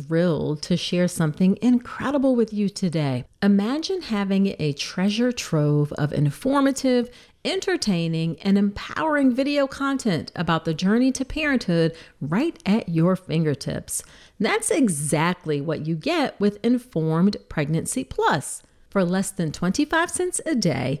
thrilled to share something incredible with you today. Imagine having a treasure trove of informative, entertaining, and empowering video content about the journey to parenthood right at your fingertips. That's exactly what you get with Informed Pregnancy Plus. For less than 25 cents a day,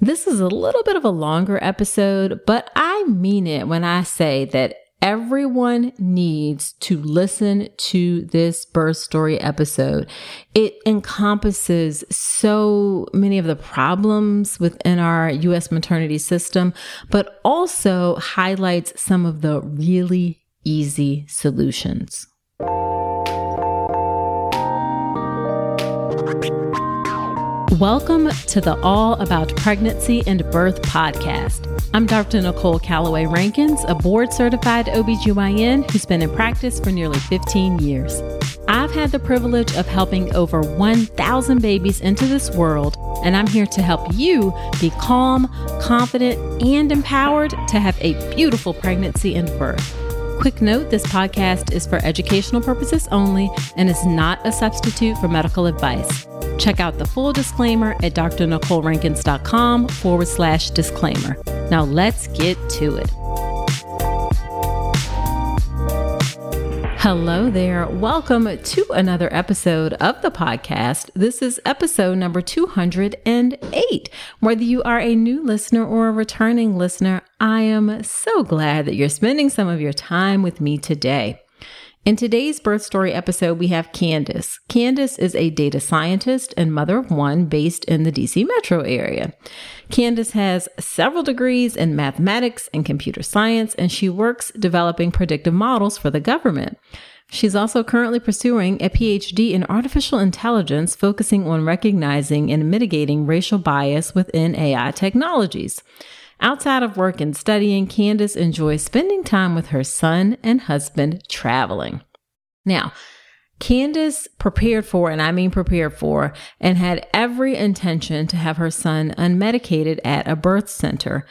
This is a little bit of a longer episode, but I mean it when I say that everyone needs to listen to this birth story episode. It encompasses so many of the problems within our US maternity system, but also highlights some of the really easy solutions. Welcome to the All About Pregnancy and Birth podcast. I'm Dr. Nicole Calloway Rankins, a board certified OBGYN who's been in practice for nearly 15 years. I've had the privilege of helping over 1,000 babies into this world, and I'm here to help you be calm, confident, and empowered to have a beautiful pregnancy and birth. Quick note this podcast is for educational purposes only and is not a substitute for medical advice. Check out the full disclaimer at drnicolerankins.com forward slash disclaimer. Now let's get to it. Hello there. Welcome to another episode of the podcast. This is episode number 208. Whether you are a new listener or a returning listener, I am so glad that you're spending some of your time with me today. In today's birth story episode, we have Candace. Candace is a data scientist and mother of one based in the DC metro area. Candace has several degrees in mathematics and computer science, and she works developing predictive models for the government. She's also currently pursuing a PhD in artificial intelligence, focusing on recognizing and mitigating racial bias within AI technologies. Outside of work and studying, Candace enjoys spending time with her son and husband traveling. Now, Candace prepared for, and I mean prepared for, and had every intention to have her son unmedicated at a birth center.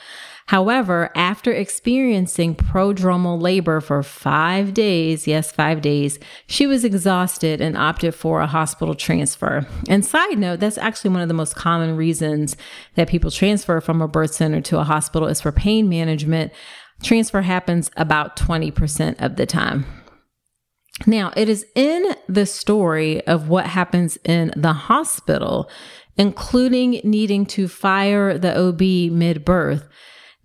However, after experiencing prodromal labor for five days, yes, five days, she was exhausted and opted for a hospital transfer. And side note, that's actually one of the most common reasons that people transfer from a birth center to a hospital is for pain management. Transfer happens about 20% of the time. Now, it is in the story of what happens in the hospital, including needing to fire the OB mid birth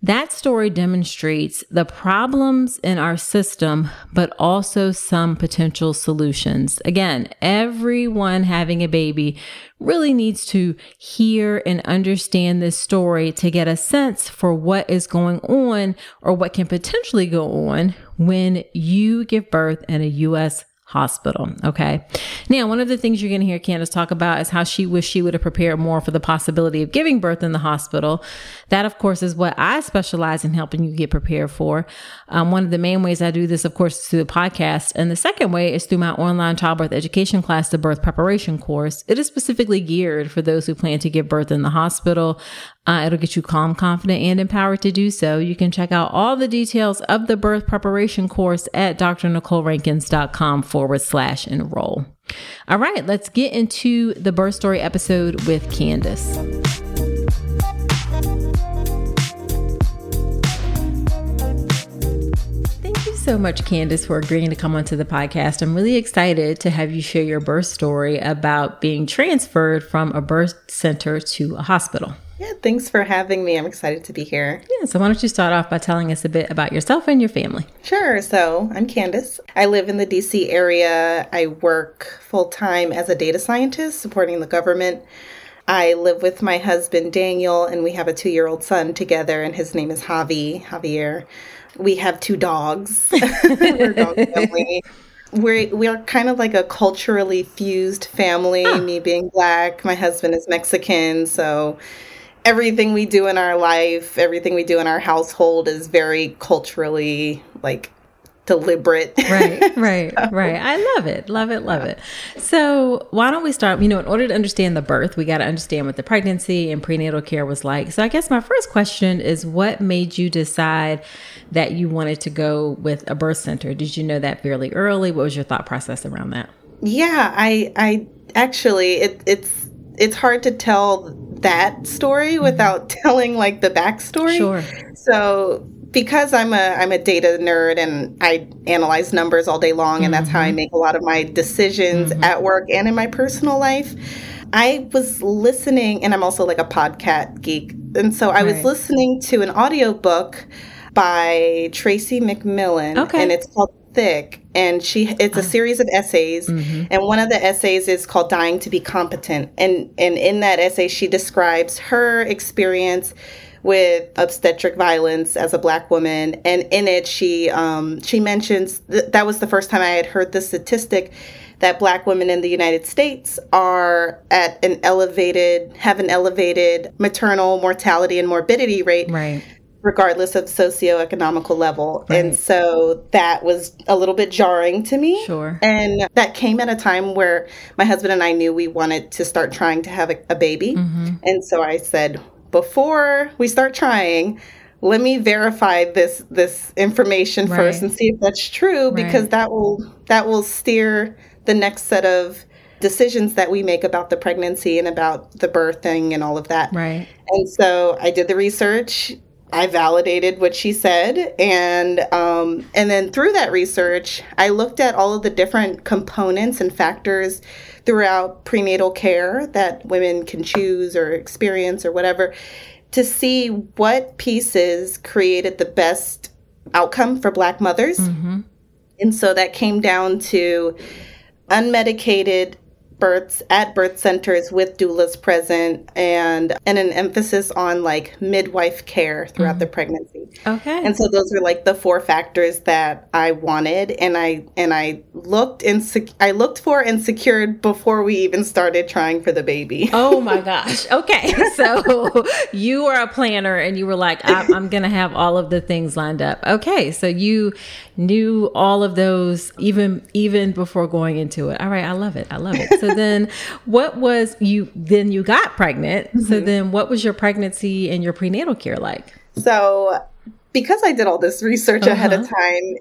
That story demonstrates the problems in our system, but also some potential solutions. Again, everyone having a baby really needs to hear and understand this story to get a sense for what is going on or what can potentially go on when you give birth in a U.S hospital. Okay. Now, one of the things you're going to hear Candace talk about is how she wished she would have prepared more for the possibility of giving birth in the hospital. That, of course, is what I specialize in helping you get prepared for. Um, one of the main ways I do this, of course, is through the podcast. And the second way is through my online childbirth education class, the birth preparation course. It is specifically geared for those who plan to give birth in the hospital. Uh, it'll get you calm, confident, and empowered to do so. You can check out all the details of the birth preparation course at drnicolerankins.com forward slash enroll. All right, let's get into the birth story episode with Candace. Thank you so much, Candace, for agreeing to come onto the podcast. I'm really excited to have you share your birth story about being transferred from a birth center to a hospital. Yeah, thanks for having me. I'm excited to be here. Yeah, so why don't you start off by telling us a bit about yourself and your family? Sure. So I'm Candace. I live in the DC area. I work full time as a data scientist supporting the government. I live with my husband Daniel, and we have a two year old son together, and his name is Javi, Javier. We have two dogs. We're dog family we're we're kind of like a culturally fused family. Me being black, my husband is Mexican, so everything we do in our life, everything we do in our household is very culturally like deliberate. right, right, so. right. I love it. Love it. Love it. So, why don't we start? You know, in order to understand the birth, we got to understand what the pregnancy and prenatal care was like. So, I guess my first question is what made you decide that you wanted to go with a birth center? Did you know that fairly early? What was your thought process around that? Yeah, I I actually it, it's it's hard to tell that story mm-hmm. without telling like the backstory. Sure. So because I'm a I'm a data nerd and I analyze numbers all day long, and that's how I mm-hmm. make a lot of my decisions mm-hmm. at work and in my personal life. I was listening, and I'm also like a podcast geek, and so I right. was listening to an audiobook by Tressie McMillan, okay. and it's called Thick and she it's a uh-huh. series of essays mm-hmm. and one of the essays is called dying to be competent and and in that essay she describes her experience with obstetric violence as a black woman and in it she um, she mentions th- that was the first time i had heard the statistic that black women in the united states are at an elevated have an elevated maternal mortality and morbidity rate right regardless of socioeconomical level. Right. And so that was a little bit jarring to me. Sure. And that came at a time where my husband and I knew we wanted to start trying to have a, a baby. Mm-hmm. And so I said, before we start trying, let me verify this this information right. first and see if that's true because right. that will that will steer the next set of decisions that we make about the pregnancy and about the birthing and all of that. Right. And so I did the research I validated what she said, and um, and then through that research, I looked at all of the different components and factors throughout prenatal care that women can choose or experience or whatever, to see what pieces created the best outcome for Black mothers. Mm-hmm. And so that came down to unmedicated births at birth centers with doulas present and and an emphasis on like midwife care throughout mm-hmm. the pregnancy. Okay. And so those were like the four factors that I wanted and I and I looked and sec- I looked for and secured before we even started trying for the baby. oh my gosh. Okay. So you were a planner and you were like I'm, I'm going to have all of the things lined up. Okay. So you knew all of those even even before going into it. All right, I love it. I love it. So then what was you then you got pregnant. Mm-hmm. So then what was your pregnancy and your prenatal care like? So because I did all this research uh-huh. ahead of uh-huh. time,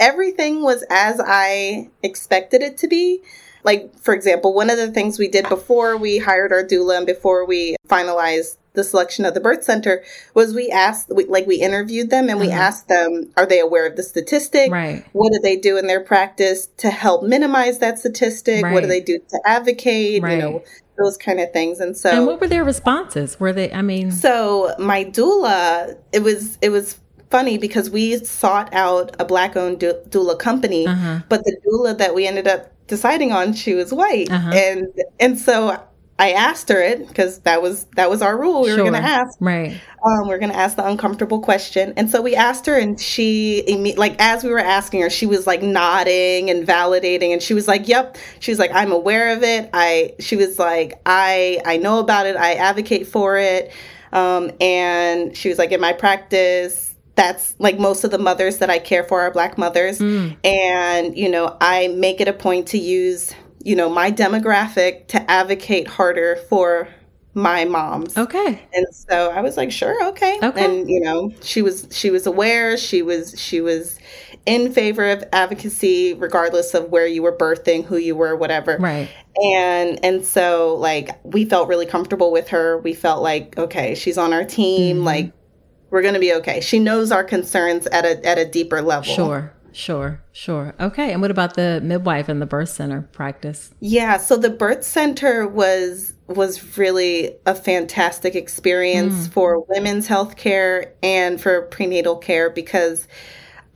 everything was as I expected it to be like for example one of the things we did before we hired our doula and before we finalized the selection of the birth center was we asked we, like we interviewed them and we uh-huh. asked them are they aware of the statistic right what do they do in their practice to help minimize that statistic right. what do they do to advocate right. you know those kind of things. And so, and what were their responses? Were they? I mean, so my doula, it was it was funny because we sought out a black owned doula company, uh-huh. but the doula that we ended up deciding on, she was white, uh-huh. and and so I asked her it because that was that was our rule. We sure. were going to ask, right? Um, we are going to ask the uncomfortable question, and so we asked her, and she like as we were asking her, she was like nodding and validating, and she was like, "Yep." She was like, "I'm aware of it. I." She was like, "I I know about it. I advocate for it." Um, and she was like, "In my practice." That's like most of the mothers that I care for are black mothers. Mm. And, you know, I make it a point to use you know, my demographic to advocate harder for my moms. Okay. And so I was like, sure, okay. Okay. And you know, she was she was aware, she was she was in favor of advocacy regardless of where you were birthing, who you were, whatever. Right. And and so like we felt really comfortable with her. We felt like, okay, she's on our team, mm-hmm. like we're going to be okay. She knows our concerns at a at a deeper level. Sure. Sure, sure. Okay. And what about the midwife and the birth center practice? Yeah, so the birth center was was really a fantastic experience mm. for women's health care and for prenatal care because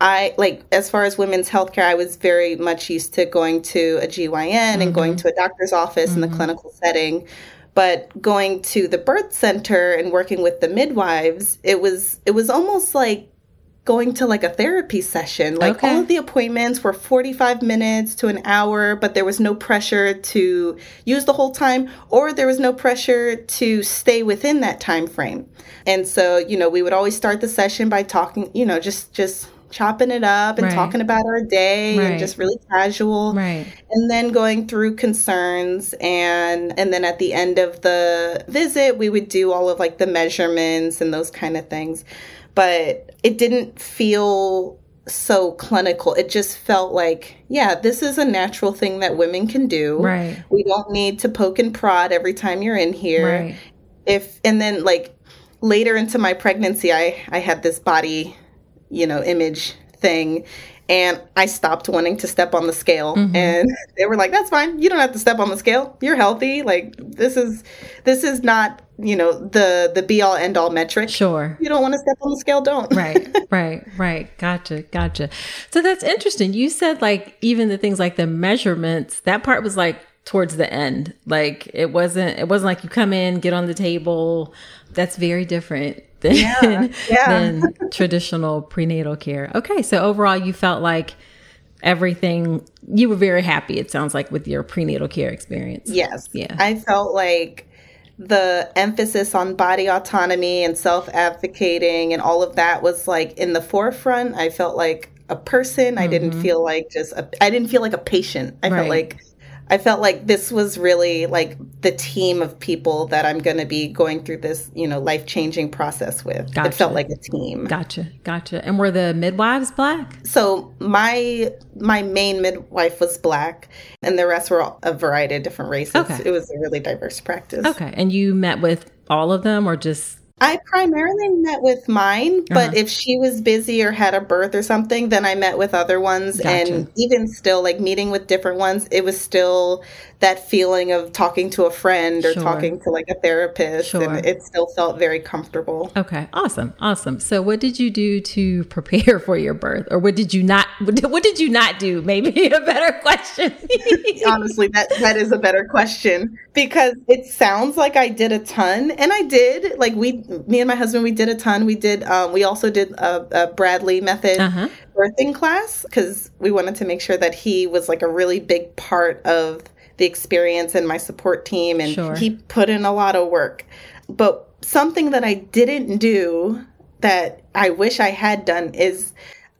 I like as far as women's healthcare, I was very much used to going to a GYN mm-hmm. and going mm-hmm. to a doctor's office mm-hmm. in the mm-hmm. clinical setting. But going to the birth center and working with the midwives, it was it was almost like going to like a therapy session. Like okay. all of the appointments were 45 minutes to an hour, but there was no pressure to use the whole time or there was no pressure to stay within that time frame. And so, you know, we would always start the session by talking, you know, just just chopping it up and right. talking about our day right. and just really casual right and then going through concerns and and then at the end of the visit we would do all of like the measurements and those kind of things but it didn't feel so clinical. It just felt like, yeah, this is a natural thing that women can do. Right. We don't need to poke and prod every time you're in here. Right. If and then like later into my pregnancy, I I had this body, you know, image thing and I stopped wanting to step on the scale mm-hmm. and they were like that's fine you don't have to step on the scale you're healthy like this is this is not you know the the be all end all metric sure you don't want to step on the scale don't right right right gotcha gotcha so that's interesting you said like even the things like the measurements that part was like towards the end like it wasn't it wasn't like you come in get on the table that's very different than, yeah, yeah. than traditional prenatal care. Okay, so overall, you felt like everything you were very happy. It sounds like with your prenatal care experience. Yes. Yeah. I felt like the emphasis on body autonomy and self advocating and all of that was like in the forefront. I felt like a person. Mm-hmm. I didn't mm-hmm. feel like just a, I didn't feel like a patient. I right. felt like I felt like this was really like the team of people that I'm going to be going through this, you know, life changing process with. Gotcha. It felt like a team. Gotcha, gotcha. And were the midwives black? So my my main midwife was black, and the rest were a variety of different races. Okay. It was a really diverse practice. Okay, and you met with all of them, or just I primarily met with mine, but uh-huh. if she was busy or had a birth or something, then I met with other ones. Gotcha. And even still, like meeting with different ones, it was still that feeling of talking to a friend or sure. talking to like a therapist sure. and it still felt very comfortable okay awesome awesome so what did you do to prepare for your birth or what did you not what did you not do maybe a better question honestly that that is a better question because it sounds like i did a ton and i did like we me and my husband we did a ton we did um, we also did a, a bradley method uh-huh. birthing class because we wanted to make sure that he was like a really big part of the experience and my support team and sure. he put in a lot of work. But something that I didn't do that I wish I had done is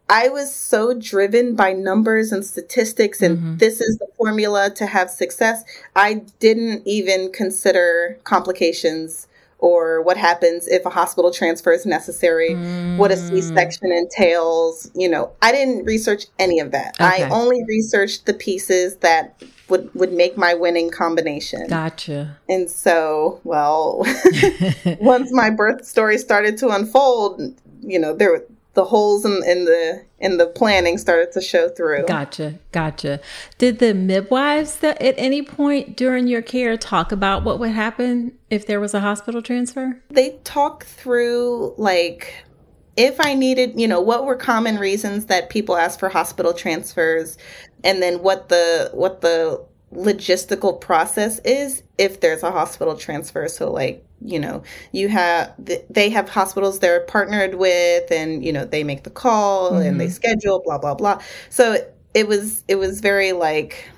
I was so driven by numbers and statistics and mm-hmm. this is the formula to have success. I didn't even consider complications or what happens if a hospital transfer is necessary, mm. what a C section entails. You know, I didn't research any of that. Okay. I only researched the pieces that would would make my winning combination. Gotcha. And so, well, once my birth story started to unfold, you know, there the holes in, in the in the planning started to show through. Gotcha, gotcha. Did the midwives that at any point during your care talk about what would happen if there was a hospital transfer? They talk through like if I needed, you know, what were common reasons that people ask for hospital transfers, and then what the what the logistical process is if there's a hospital transfer. So like you know you have they have hospitals they're partnered with and you know they make the call mm-hmm. and they mm-hmm. schedule blah blah blah so it was it was very like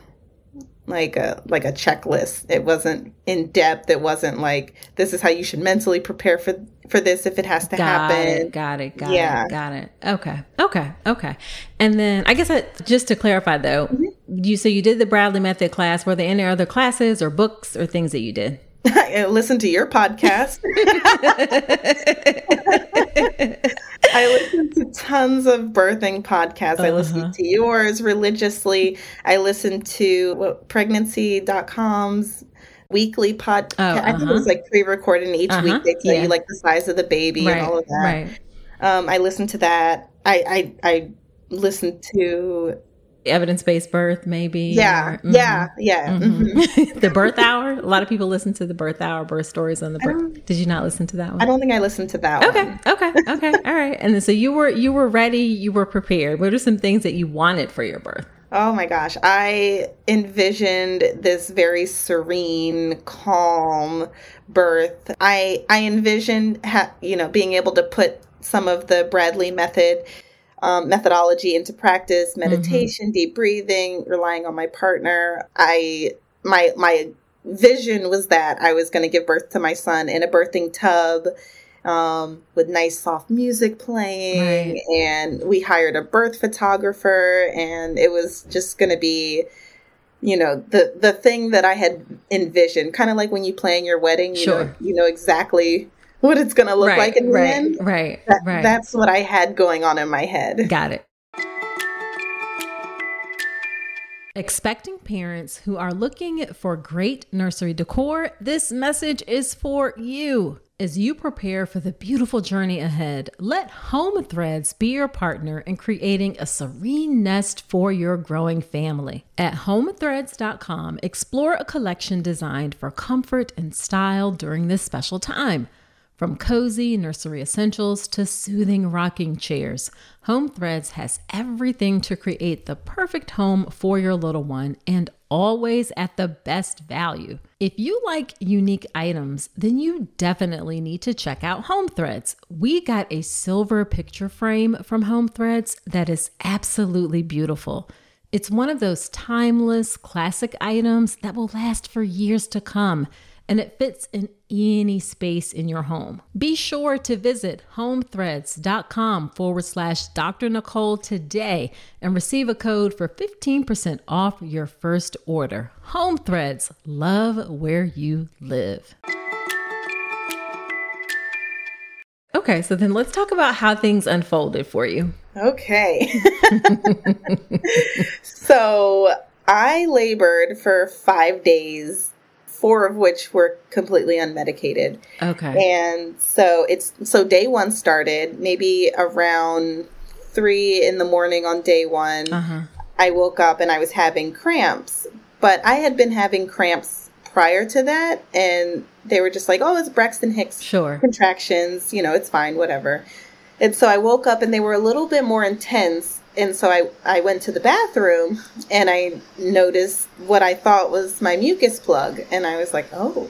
like a like a checklist it wasn't in depth it wasn't like this is how you should mentally prepare for for this if it has to got happen it, got it got yeah. it got it okay okay okay and then i guess I, just to clarify though mm-hmm. you so you did the bradley method class were there any other classes or books or things that you did listen to your podcast. I listen to tons of birthing podcasts. Uh-huh. I listen uh-huh. to yours religiously. I listen to what, pregnancy.com's weekly podcast. Oh, uh-huh. I think it was uh-huh. like pre-recorded and each uh-huh. week they tell yeah. you like the size of the baby right, and all of that. Right. Um, I listened to that. I, I, I listen to evidence-based birth maybe yeah or, mm-hmm. yeah yeah mm-hmm. Mm-hmm. the birth hour a lot of people listen to the birth hour birth stories on the birth did you not listen to that one i don't think i listened to that okay one. okay okay all right and then so you were you were ready you were prepared what are some things that you wanted for your birth oh my gosh i envisioned this very serene calm birth i i envisioned ha- you know being able to put some of the bradley method um, methodology into practice, mm-hmm. meditation, mm-hmm. deep breathing, relying on my partner. I my my vision was that I was going to give birth to my son in a birthing tub um, with nice soft music playing, right. and we hired a birth photographer, and it was just going to be you know the the thing that I had envisioned, kind of like when you plan your wedding. You sure. know, you know exactly what it's going to look right, like in the end. Right, that, right. That's what I had going on in my head. Got it. Expecting parents who are looking for great nursery decor, this message is for you. As you prepare for the beautiful journey ahead, let Home Threads be your partner in creating a serene nest for your growing family. At homethreads.com, explore a collection designed for comfort and style during this special time. From cozy nursery essentials to soothing rocking chairs, Home Threads has everything to create the perfect home for your little one and always at the best value. If you like unique items, then you definitely need to check out Home Threads. We got a silver picture frame from Home Threads that is absolutely beautiful. It's one of those timeless, classic items that will last for years to come and it fits in any space in your home. Be sure to visit homethreads.com forward slash Dr. Nicole today and receive a code for 15% off your first order. Home Threads, love where you live. Okay, so then let's talk about how things unfolded for you. Okay. so I labored for five days four of which were completely unmedicated. Okay. And so it's so day one started maybe around three in the morning on day one. Uh-huh. I woke up and I was having cramps, but I had been having cramps prior to that, and they were just like, "Oh, it's Braxton Hicks sure. contractions. You know, it's fine, whatever." And so I woke up and they were a little bit more intense and so I, I went to the bathroom and I noticed what I thought was my mucus plug. And I was like, oh,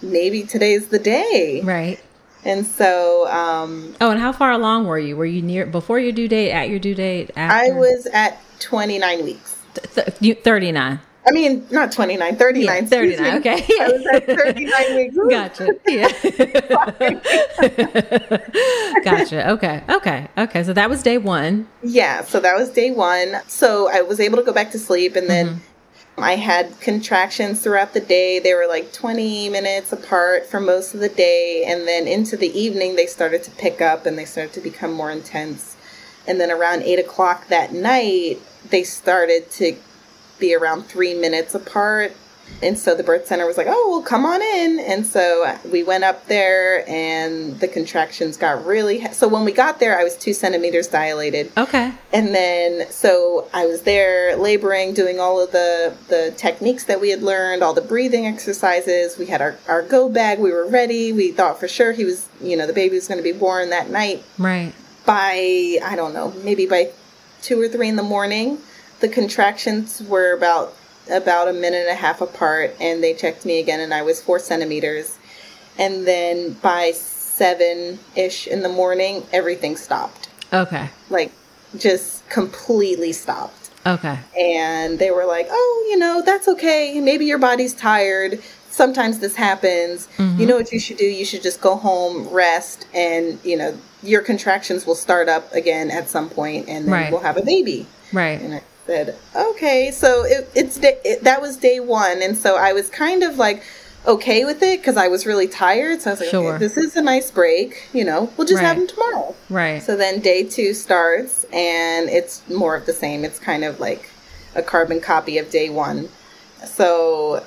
maybe today's the day. Right. And so. Um, oh, and how far along were you? Were you near before your due date, at your due date? After? I was at 29 weweeks. Th- 39. I mean, not 29, 39. Yeah, 39, okay. I was at 39 weeks. Gotcha. Yeah. gotcha. Okay. Okay. Okay. So that was day one. Yeah. So that was day one. So I was able to go back to sleep and then mm-hmm. I had contractions throughout the day. They were like 20 minutes apart for most of the day. And then into the evening, they started to pick up and they started to become more intense. And then around eight o'clock that night, they started to be around three minutes apart. And so the birth center was like, oh, well, come on in. And so we went up there and the contractions got really. So when we got there, I was two centimeters dilated. Okay. And then, so I was there laboring, doing all of the, the techniques that we had learned, all the breathing exercises. We had our, our go bag. We were ready. We thought for sure he was, you know, the baby was going to be born that night. Right. By, I don't know, maybe by two or three in the morning, the contractions were about about a minute and a half apart, and they checked me again, and I was four centimeters. And then by seven ish in the morning, everything stopped. Okay. Like, just completely stopped. Okay. And they were like, oh, you know, that's okay. Maybe your body's tired. Sometimes this happens. Mm-hmm. You know what you should do? You should just go home, rest, and, you know, your contractions will start up again at some point, and then right. we'll have a baby. Right. And I, said, okay. So it, it's day, it, that was day one, and so I was kind of like okay with it because I was really tired. So I was like, sure. okay, this is a nice break. You know, we'll just right. have them tomorrow. Right. So then day two starts, and it's more of the same. It's kind of like a carbon copy of day one. So,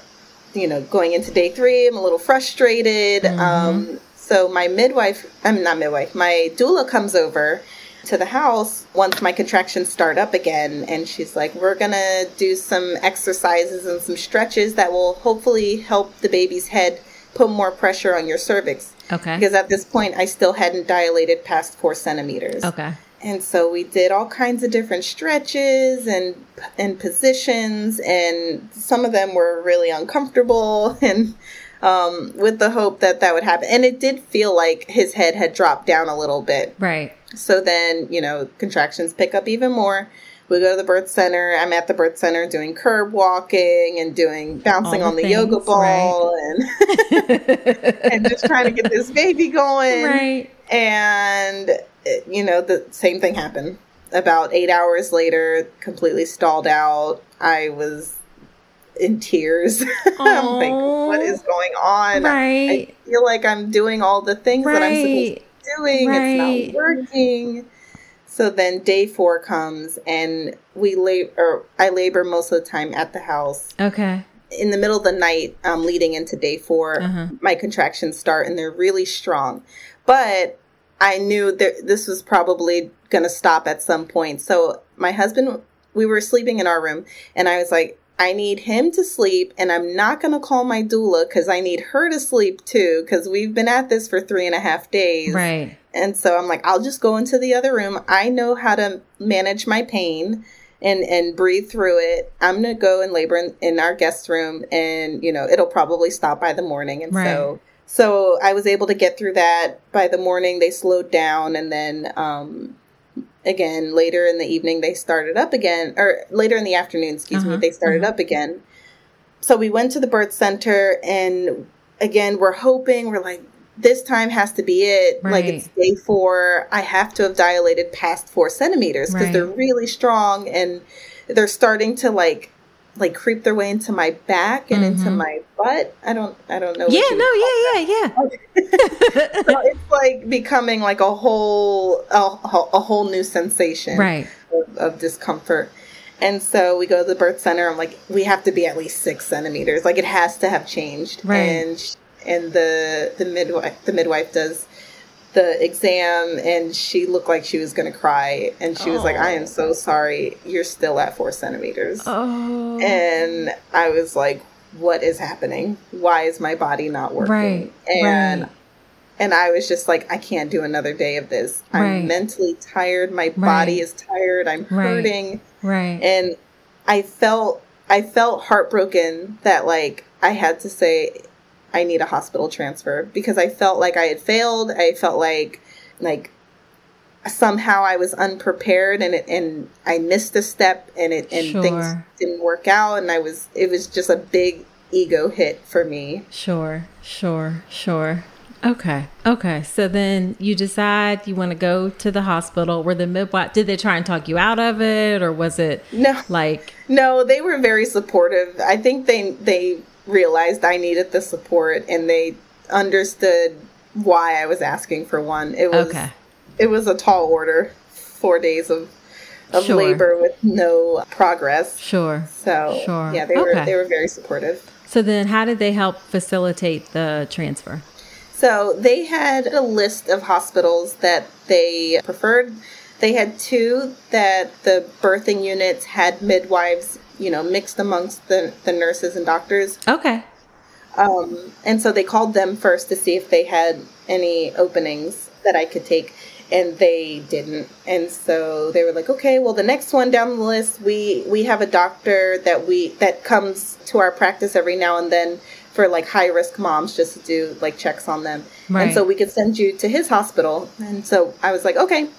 you know, going into day three, I'm a little frustrated. Mm-hmm. Um, so my midwife, I'm not midwife, my doula comes over to the house once my contractions start up again. And she's like, We're going to do some exercises and some stretches that will hopefully help the baby's head put more pressure on your cervix. Okay. Because at this point, I still hadn't dilated past four centimeters. Okay. And so we did all kinds of different stretches and and positions, and some of them were really uncomfortable, and um, with the hope that that would happen. And it did feel like his head had dropped down a little bit. Right. So then, you know, contractions pick up even more. We go to the birth center. I'm at the birth center doing curb walking and doing bouncing the on the things, yoga ball right. and and just trying to get this baby going. Right. And you know, the same thing happened. About 8 hours later, completely stalled out. I was in tears. I'm like, what is going on? Right. I feel like I'm doing all the things right. that I'm supposed to doing. Right. It's not working. So then day four comes and we labor, I labor most of the time at the house. Okay. In the middle of the night, um, leading into day 4 uh-huh. my contractions start and they're really strong. But I knew that this was probably going to stop at some point. So my husband, we were sleeping in our room and I was like, I need him to sleep, and I'm not going to call my doula because I need her to sleep too because we've been at this for three and a half days. Right. And so I'm like, I'll just go into the other room. I know how to manage my pain and and breathe through it. I'm gonna go and labor in, in our guest room, and you know it'll probably stop by the morning. And right. so so I was able to get through that. By the morning, they slowed down, and then um, again later in the evening they started up again or later in the afternoon excuse uh-huh, me they started uh-huh. up again so we went to the birth center and again we're hoping we're like this time has to be it right. like it's day four i have to have dilated past four centimeters because right. they're really strong and they're starting to like like creep their way into my back and mm-hmm. into my butt. I don't I don't know. Yeah, no, yeah, yeah, yeah. so it's like becoming like a whole a, a whole new sensation right. of, of, discomfort. And so we go to the birth center. I'm like, we have to be at least six centimeters. Like it has to have changed. Right. And and the the midwife the midwife does the exam and she looked like she was going to cry and she was like i am so sorry. You're still at four centimeters. Oh. and i was like what is happening? Why is my body not working? Right and right. and i was just like i can't do another day of this. I'm right. mentally tired. My body is tired. I'm hurting. Right. And i felt i felt heartbroken that like i had to say I need a hospital transfer because I felt like I had failed. I felt like like somehow I was unprepared and it, and I missed a step and it and sure. things didn't work out and I was it was just a big ego hit for me. Sure, sure, sure. Okay. Okay. So then you decide you want to go to the hospital. Were the midwife did they try and talk you out of it or was it no like No, they were very supportive. I think they they realized I needed the support and they understood why I was asking for one. It was okay. it was a tall order. 4 days of of sure. labor with no progress. Sure. So, sure. yeah, they okay. were they were very supportive. So then, how did they help facilitate the transfer? So they had a list of hospitals that they preferred. They had two that the birthing units had midwives, you know, mixed amongst the, the nurses and doctors. Okay. Um, and so they called them first to see if they had any openings that I could take, and they didn't. And so they were like, "Okay, well, the next one down the list, we we have a doctor that we that comes to our practice every now and then for like high risk moms just to do like checks on them, Right. and so we could send you to his hospital." And so I was like, "Okay,"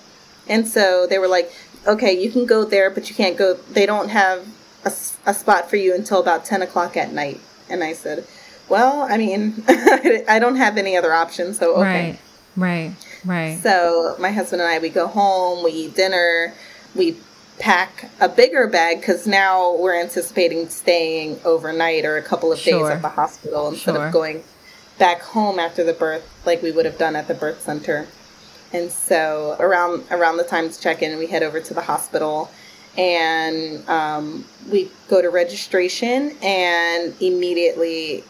and so they were like, "Okay, you can go there, but you can't go. They don't have a, a spot for you until about ten o'clock at night." And I said. Well, I mean, I don't have any other options, so okay. Right. Right. Right. So my husband and I, we go home, we eat dinner, we pack a bigger bag because now we're anticipating staying overnight or a couple of Sure. days at the hospital instead Sure. of going back home after the birth like we would have done at the birth center. And so around around the time to check in, we head over to the hospital and um, we go to registration and immediately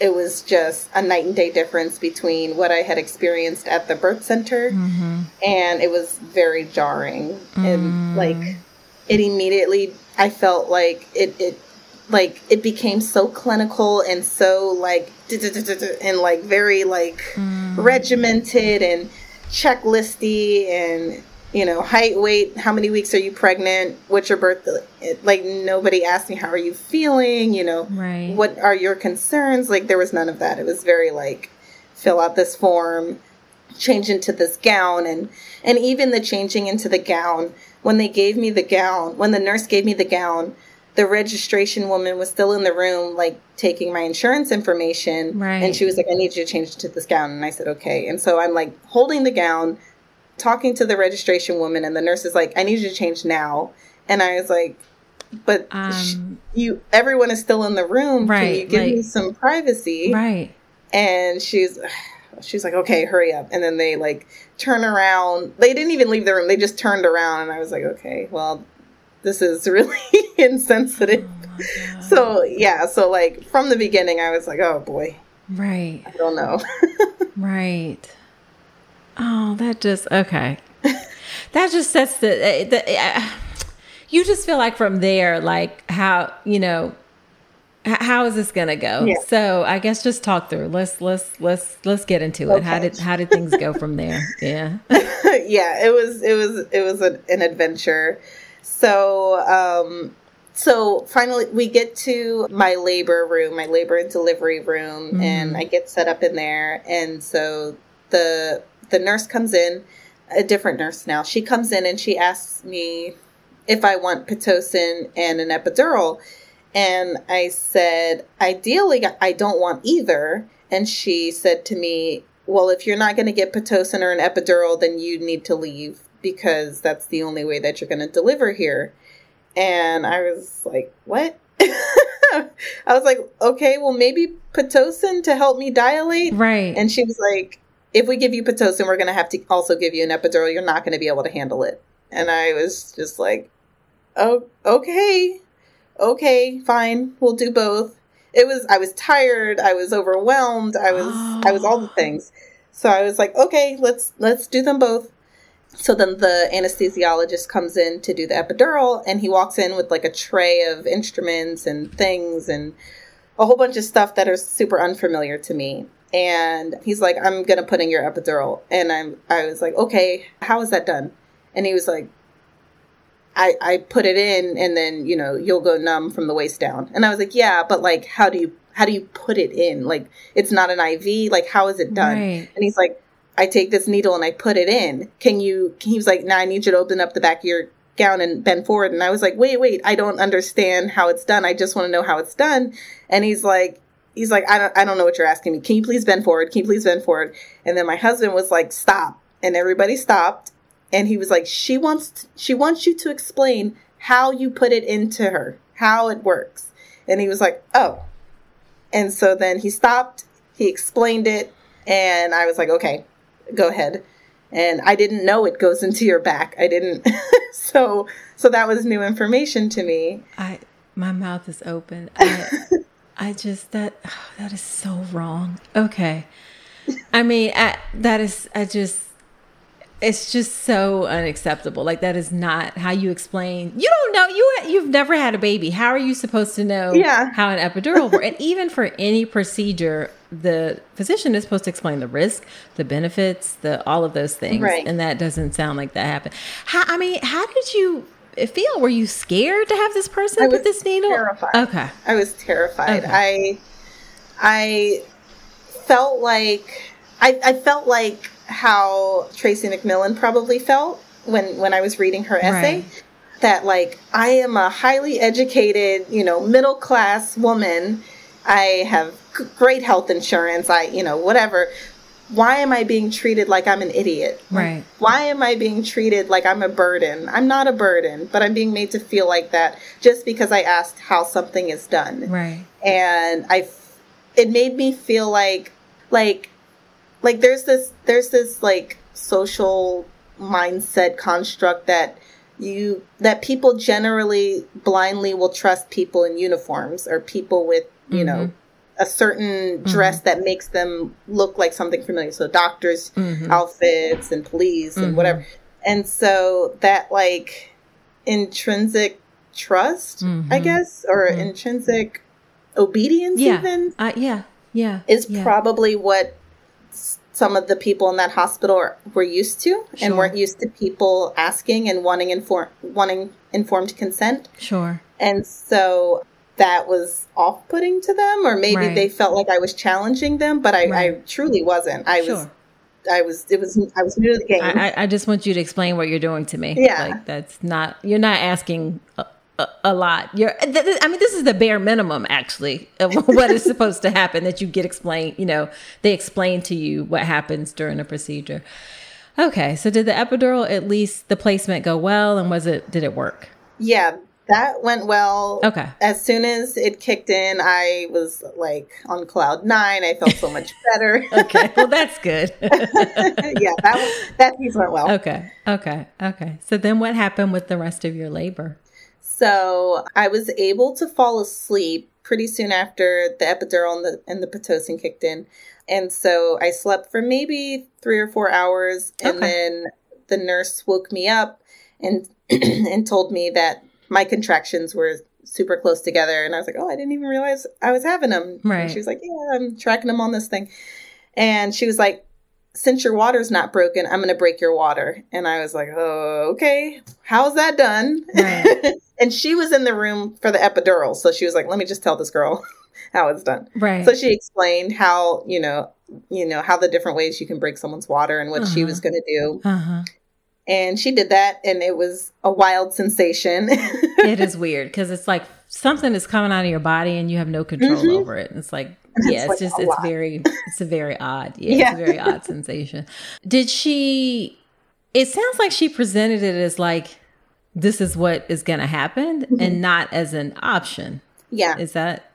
it was just a night and day difference between what I had experienced at the birth center mm-hmm. and it was very jarring Mm. and like it immediately I felt like it it like it became so clinical and so like and like very like regimented and checklisty and you know height weight how many weeks are you pregnant what's your birth like nobody asked me how are you feeling you know Right. what are your concerns like there was none of that it was very like fill out this form change into this gown and and even the changing into the gown when they gave me the gown when the nurse gave me the gown the registration woman was still in the room like taking my insurance information Right. and she was like i need you to change to this gown and i said okay and so i'm like holding the gown talking to the registration woman and the nurse is like i need you to change now. And i was like but sh- Um, you everyone is still in the room. Can Right, you give me some privacy? right. and she's she's like okay hurry up. And then they like turn around. They didn't even leave the room. They just turned around and i was like okay well this is really insensitive. Oh so yeah so like from the beginning i was like oh boy. Right. i don't know. Right. Oh, that just okay. that just sets the, the uh, you just feel like from there, like how you know, how is this gonna go? Yeah. So I guess just talk through. Let's let's let's let's get into it. How did how did things go from there? Yeah. yeah, it was it was it was an, an adventure. So um so finally we get to my labor room, my labor and delivery room and I get set up in there and so the the nurse comes in, a different nurse now. She comes in and she asks me if I want pitocin and an epidural. And I said, ideally, I don't want either. And she said to me, well, if you're not going to get Pitocin or an epidural, then you need to leave because that's the only way that you're going to deliver here. And I was like, what? I was like, okay, well, maybe Pitocin to help me dilate. Right. And she was like, if we give you Pitocin, we're going to have to also give you an epidural. You're not going to be able to handle it. And I was just like, oh, okay, okay, fine. We'll do both. It was, I was tired. I was overwhelmed. I was, I was all the things. So I was like, okay, let's, let's do them both. So then the anesthesiologist comes in to do the epidural and he walks in with like a tray of instruments and things and a whole bunch of stuff that are super unfamiliar to me. And he's like, I'm gonna put in your epidural. And I'm I was like, okay, how is that done? And he was like, I I put it in and then, you know, you'll go numb from the waist down. And I was like, Yeah, but like how do you how do you put it in? Like it's not an IV, like how is it done? Right. And he's like, I take this needle and I put it in. Can you he was like, Now I need you to open up the back of your gown and bend forward. And I was like, wait, wait, I don't understand how it's done. I just want to know how it's done. And he's like, he's like, I don't, I don't know what you're asking me. Can you please bend forward? Can you please bend forward? And then my husband was like, stop. And everybody stopped. And he was like, she wants, she wants you to explain how you put it into her, how it works. And he was like, oh. And so then he stopped, he explained it. And I was like, okay, go ahead and I didn't know it goes into your back. I didn't. so so that was new information to me. I my mouth is open. I, I just that oh, that is so wrong. Okay. I mean, I, that is I just it's just so unacceptable. Like that is not how you explain. You don't know you you've never had a baby. How are you supposed to know Yeah. how an epidural works? and even for any procedure, the physician is supposed to explain the risk, the benefits, the all of those things. Right. And that doesn't sound like that happened. How I mean, how did you feel? Were you scared to have this person I put was this needle? terrified. Okay. I was terrified. Okay. I I felt like I, I felt like how Tressie McMillan probably felt when when I was reading her essay. Right. That like I am a highly educated, you know, middle class woman. I have great health insurance. I, you know, whatever. Why am I being treated like I'm an idiot? Right. Why am I being treated like I'm a burden? I'm not a burden, but I'm being made to feel like that just because I asked how something is done Right. and I, it made me feel like, like, like there's this, there's this like social mindset construct that you, that people generally blindly will trust people in uniforms or people with, you know, mm-hmm. A certain dress that makes them look like something familiar. So doctors' Mhm. outfits and police and Mhm. whatever. And so that like intrinsic trust, I Mhm. guess, or intrinsic obedience Yeah. even Uh, yeah. Yeah. is yeah. probably what some of the people in that hospital are, were used to and weren't used to people asking and wanting inform wanting informed consent. Sure. And so that was off-putting to them or maybe Right. they felt like I was challenging them, but I, I truly wasn't. I was I was it was I was new to the game. I, I- I just want you to explain what you're doing to me. Yeah. Like that's not, you're not asking a, a, a lot. You're, th- th- I mean, this is the bare minimum actually of what is supposed to happen that you get explained, you know, they explain to you what happens during a procedure. Okay. So did the epidural, at least the placement go well and was it, did it work? Yeah, that went well. Okay. As soon as it kicked in, I was like on cloud nine. I felt so much better. Okay. Well, that's good. yeah, that was, that piece went well. okay. Okay. Okay. So then what happened with the rest of your labor? So I was able to fall asleep pretty soon after the epidural and the and the pitocin kicked in, and so I slept for maybe three or four hours, and Okay. then the nurse woke me up and and told me that my contractions were super close together, and I was like, oh, I didn't even realize I was having them. Right. And she was like, yeah, I'm tracking them on this thing, and she was like. Since your water's not broken, I'm going to break your water. And I was like, oh, okay. How's that done? Right. and she was in the room for the epidural so she was like let me just tell this girl how it's done Right. so she explained how you know you know how the different ways you can break someone's water and what she Uh-huh. was going to do uh-huh. And she did that and it was a wild sensation it is weird because it's like something is coming out of your body and you have no control Mhm. over it. It's like, yeah, it's, like just, it's lot. very, it's a very odd, yeah, Yeah. it's a very odd sensation. Did she, it sounds like she presented it as like, this is what is going to happen Mm-hmm. and not as an option. yeah Is that,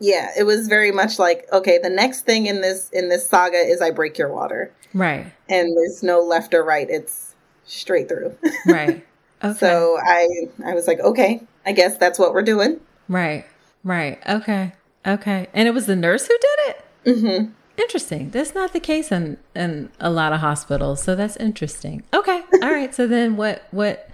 yeah it was very much like okay the next thing in this in this saga is i break your water right, and there's no left or right it's straight through right. Okay. so i i was like okay i guess that's what we're doing right, right. Okay. Okay. And it was the nurse who did it? hmm Interesting. That's not the case in in a lot of hospitals, so that's interesting. Okay, all right. So then, what what?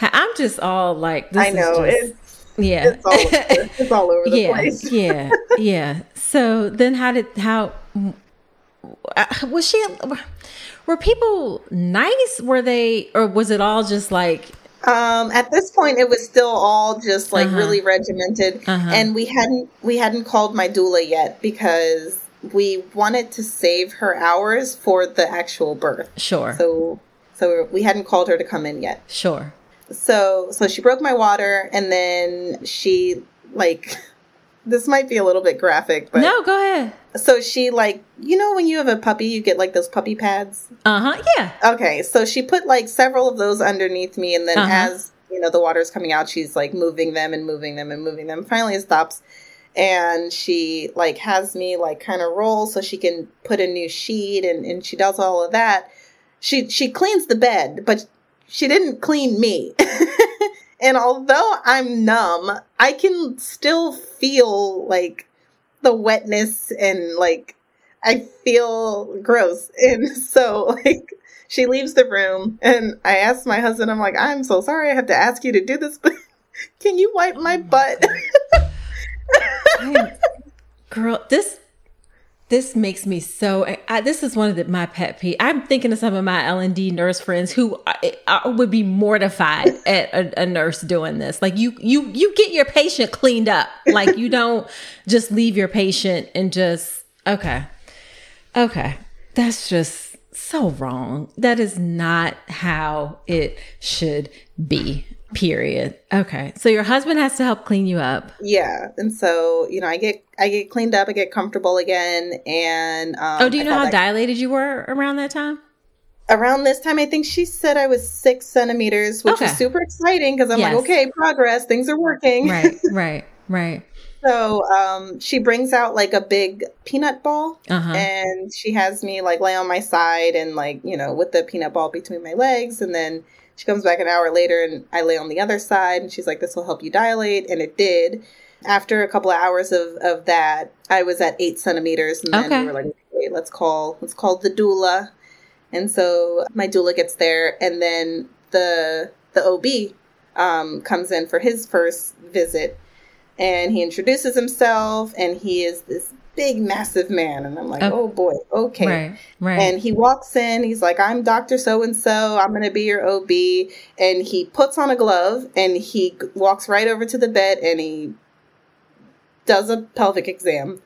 I'm just all like, this i know Is just, it's yeah, it's all over, it's all over the yeah, place yeah, yeah. So then, how did how was she? Were people nice? Were they, or was it all just like Um, at this point, it was still all just like Uh-huh. really regimented, Uh-huh. and we hadn't we hadn't called my doula yet because we wanted to save her hours for the actual birth. sure, So so we hadn't called her to come in yet. sure, So so she broke my water, and then she like this might be a little bit graphic, but no, go ahead. so she like you know when you have a puppy, you get like those puppy pads. Uh huh. Yeah. Okay, so she put like several of those underneath me, and then Uh-huh. as you know the water's coming out, she's like moving them and moving them and moving them. Finally, it stops, and she like has me like kind of roll so she can put a new sheet, and and she does all of that. She she cleans the bed, but she didn't clean me. and although I'm numb, I can still feel like the wetness and like I feel gross. And so like she leaves the room and I ask my husband, I'm like, I'm so sorry I have to ask you to do this, but can you wipe my oh butt? Girl, this this makes me so I, this is one of the, my pet peeve. I'm thinking of some of my l&d nurse friends who uh, I, I uh, would be mortified at a, a, nurse doing this. Like you you you get your patient cleaned up. Like you don't just leave your patient and just okay. Okay. That's just so wrong. That is not how it should be period. Okay. So your husband has to help clean you up. Yeah. And so you know i get i get cleaned up i get comfortable again and um, oh do you know how dilated you were around that time? Around this time i think she said i was six centimeters which okay. is super exciting because i'm yes. like okay progress things are working. Right right right. So um, she brings out like a big peanut ball uh-huh. and she has me like lay on my side and like you know with the peanut ball between my legs and then she comes back an hour later and I lay on the other side and she's like, this will help you dilate. And it did. After a couple of hours of, of that, I was at eight centimeters. And then okay. we were like, okay, let's call, let's call the doula. And so my doula gets there and then the, the OB um, comes in for his first visit and he introduces himself and he is this big, massive man. And I'm like, oh, oh boy, okay. Right, right. And he walks in, he's like, I'm Dr. So and so, I'm going to be your OB. And he puts on a glove and he walks right over to the bed and he does a pelvic exam.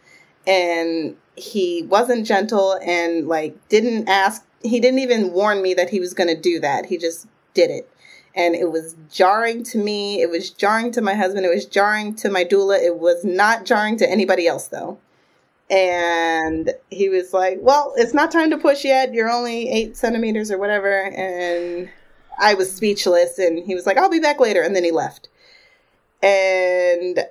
And he wasn't gentle and like didn't ask, he didn't even warn me that he was going to do that. He just did it. And it was jarring to me. It was jarring to my husband. It was jarring to my doula. It was not jarring to anybody else, though and he was like, "Well, it's not time to push yet. You're only eight centimeters or whatever." And I was speechless, and he was like, "I'll be back later," and then he left. And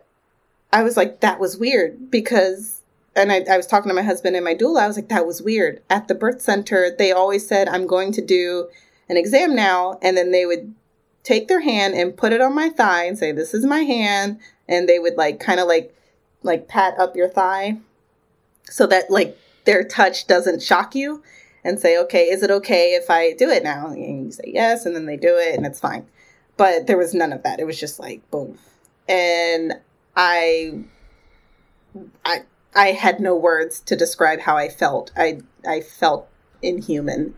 I was like, "That was weird," because, and I, I was talking to my husband and my doula. I was like, "That was weird." At the birth center, they always said, "I'm going to do an exam now," and then they would take their hand and put it on my thigh and say, "This is my hand," and they would like kind of like like pat up your thigh so that like their touch doesn't shock you and say, okay, is it okay if I do it now? And you say yes, and then they do it, and it's fine. But there was none of that. It was just like boom, and I, I, I had no words to describe how I felt. I, I felt inhuman,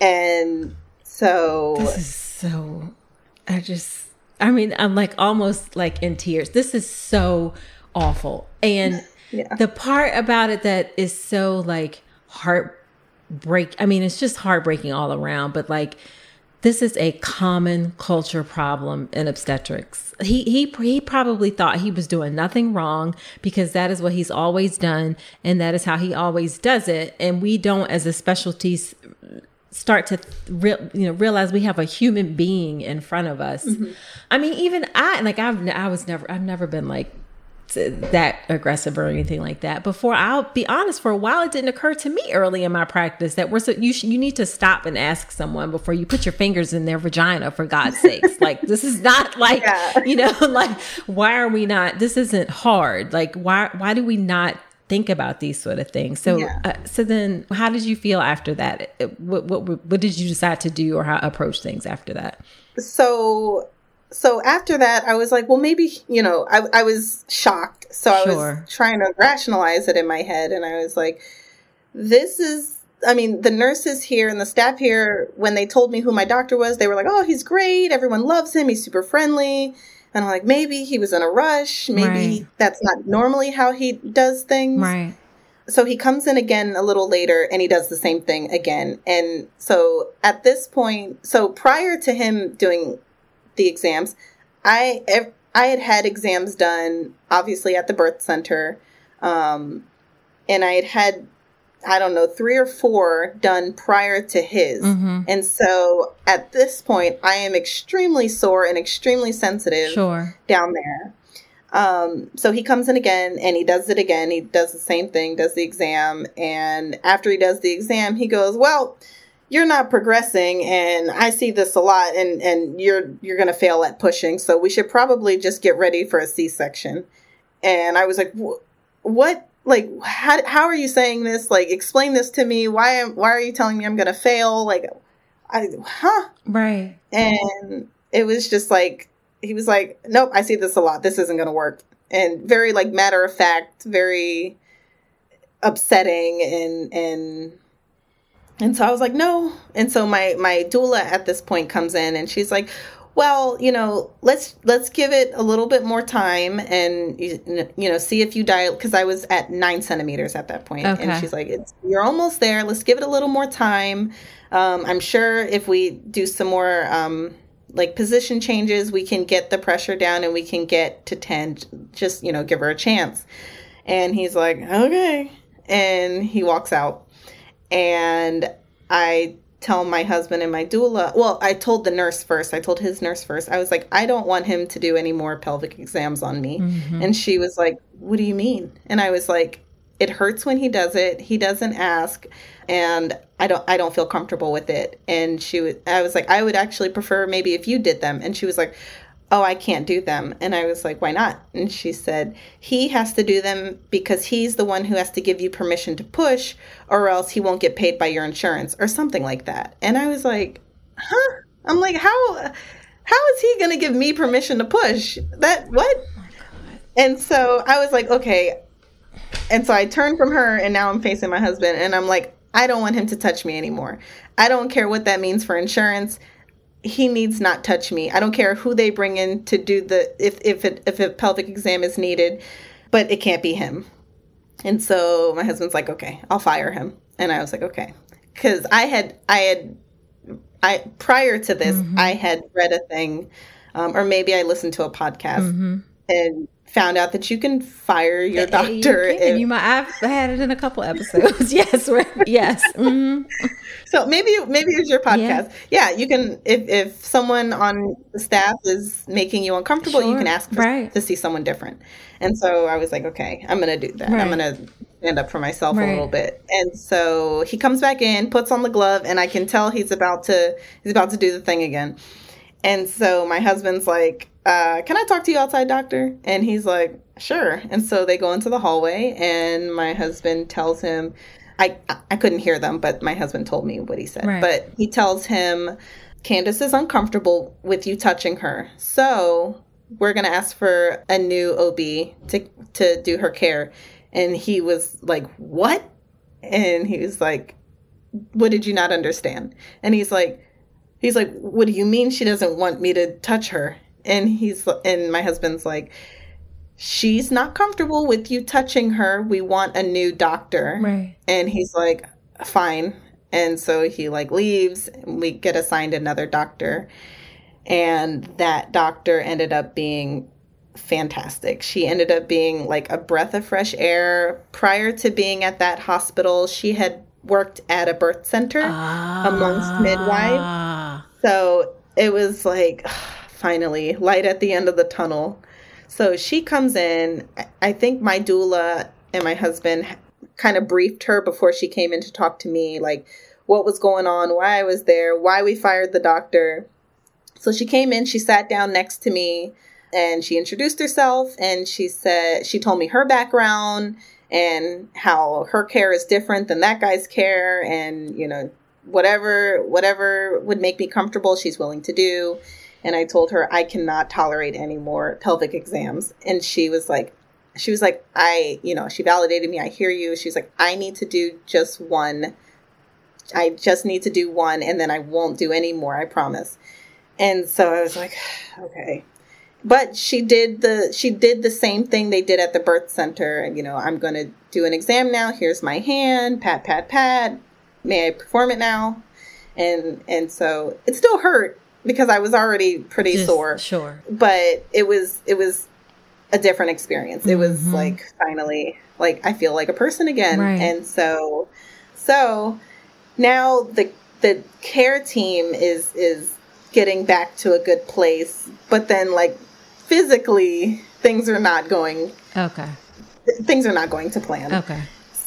and so this is so. I just, I mean, I'm like almost like in tears. This is so awful, and yeah. The part about it that is so like heartbreak. I mean, it's just heartbreaking all around, but like this is a common culture problem in obstetrics. He he he probably thought he was doing nothing wrong because that is what he's always done and that is how he always does it and we don't as a specialty start to real you know realize we have a human being in front of us. Mm-hmm. I mean even I like I've I was never I've never been like that aggressive or anything like that. Before I'll be honest, for a while it didn't occur to me early in my practice that we're so you sh- you need to stop and ask someone before you put your fingers in their vagina for God's sakes. like this is not like yeah. you know like why are we not? This isn't hard. Like why why do we not think about these sort of things? So yeah. uh, so then how did you feel after that? What, what what did you decide to do or how approach things after that? So so after that, I was like, well, maybe, you know, I, I was shocked. So I sure. was trying to rationalize it in my head. And I was like, this is, I mean, the nurses here and the staff here, when they told me who my doctor was, they were like, oh, he's great. Everyone loves him. He's super friendly. And I'm like, maybe he was in a rush. Maybe right. that's not normally how he does things. Right. So he comes in again a little later and he does the same thing again. And so at this point, so prior to him doing the exams. I I had had exams done, obviously at the birth center, um, and I had had I don't know three or four done prior to his, mm-hmm. and so at this point, I am extremely sore and extremely sensitive sure. down there. Um, so he comes in again and he does it again. He does the same thing, does the exam, and after he does the exam, he goes, "Well." You're not progressing and I see this a lot and and you're you're going to fail at pushing so we should probably just get ready for a C-section. And I was like what like how, how are you saying this? Like explain this to me. Why am why are you telling me i'm gonna fail? Like i huh? Right. And it was just like he was like nope i see this a lot. This isn't gonna work. And very like matter of fact very upsetting and and and so i was like no and so my my doula at this point comes in and she's like well, you know, let's let's give it a little bit more time and you, you know see if you die because I was at nine centimeters at that point, okay. and she's like, "You're almost there. Let's give it a little more time." Um, I'm sure if we do some more um, like position changes, we can get the pressure down and we can get to ten. Just you know, give her a chance. And he's like, "Okay," and he walks out, and I tell my husband and my doula. Well, I told the nurse first. I told his nurse first. I was like, I don't want him to do any more pelvic exams on me. Mm-hmm. And she was like, What do you mean? And I was like, It hurts when he does it. He doesn't ask, and I don't. I don't feel comfortable with it. And she was. I was like, I would actually prefer maybe if you did them. And she was like, oh, I can't do them. And I was like, why not? And she said, he has to do them because he's the one who has to give you permission to push, or else he won't get paid by your insurance, or something like that. And I was like, huh? I'm like, how? How is he going to give me permission to push? That what? and so I was like, okay. And so I turned from her, and now I'm facing my husband, and I'm like, I don't want him to touch me anymore. I don't care what that means for insurance he needs not touch me. I don't care who they bring in to do the if if it, if a pelvic exam is needed, but it can't be him. And so my husband's like, "Okay, I'll fire him." And I was like, "Okay." Cuz I had I had I prior to this, mm-hmm. I had read a thing um, or maybe I listened to a podcast mm-hmm. and found out that you can fire your doctor. You, if, you might. I've had it in a couple episodes. yes, yes. Mm-hmm. So maybe maybe it's your podcast. Yeah. yeah, you can. If if someone on the staff is making you uncomfortable, sure. you can ask for, right. to see someone different. And so I was like, okay, I'm gonna do that. Right. I'm gonna stand up for myself right. a little bit. And so he comes back in, puts on the glove, and I can tell he's about to he's about to do the thing again. And so my husband's like, uh, can I talk to you outside, doctor? And he's like, sure. And so they go into the hallway, and my husband tells him, I, I couldn't hear them, but my husband told me what he said. Right. But he tells him, Candace is uncomfortable with you touching her. So we're going to ask for a new OB to, to do her care. And he was like, what? And he was like, what did you not understand? And he's like, he's like, what do you mean she doesn't want me to touch her? and he's and my husband's like she's not comfortable with you touching her. We want a new doctor. Right. And he's like fine. And so he like leaves we get assigned another doctor. And that doctor ended up being fantastic. She ended up being like a breath of fresh air. Prior to being at that hospital she had worked at a birth center ah. amongst midwives so it was like finally, light at the end of the tunnel. So she comes in. I think my doula and my husband kind of briefed her before she came in to talk to me, like what was going on, why I was there, why we fired the doctor. So she came in, she sat down next to me, and she introduced herself and she said, she told me her background and how her care is different than that guy's care and, you know, whatever whatever would make me comfortable she's willing to do and I told her I cannot tolerate any more pelvic exams. And she was like, she was like, I, you know, she validated me. I hear you. She's like, I need to do just one. I just need to do one and then I won't do any more, I promise. And so I was like, okay. But she did the she did the same thing they did at the birth center. You know, I'm going to do an exam now. Here's my hand. Pat pat pat. May I perform it now? And and so it still hurt because I was already pretty Just, sore. Sure. But it was it was a different experience. It was mm-hmm. like finally like I feel like a person again. Right. And so so now the the care team is is getting back to a good place, but then like physically things are not going Okay. Th- things are not going to plan. Okay.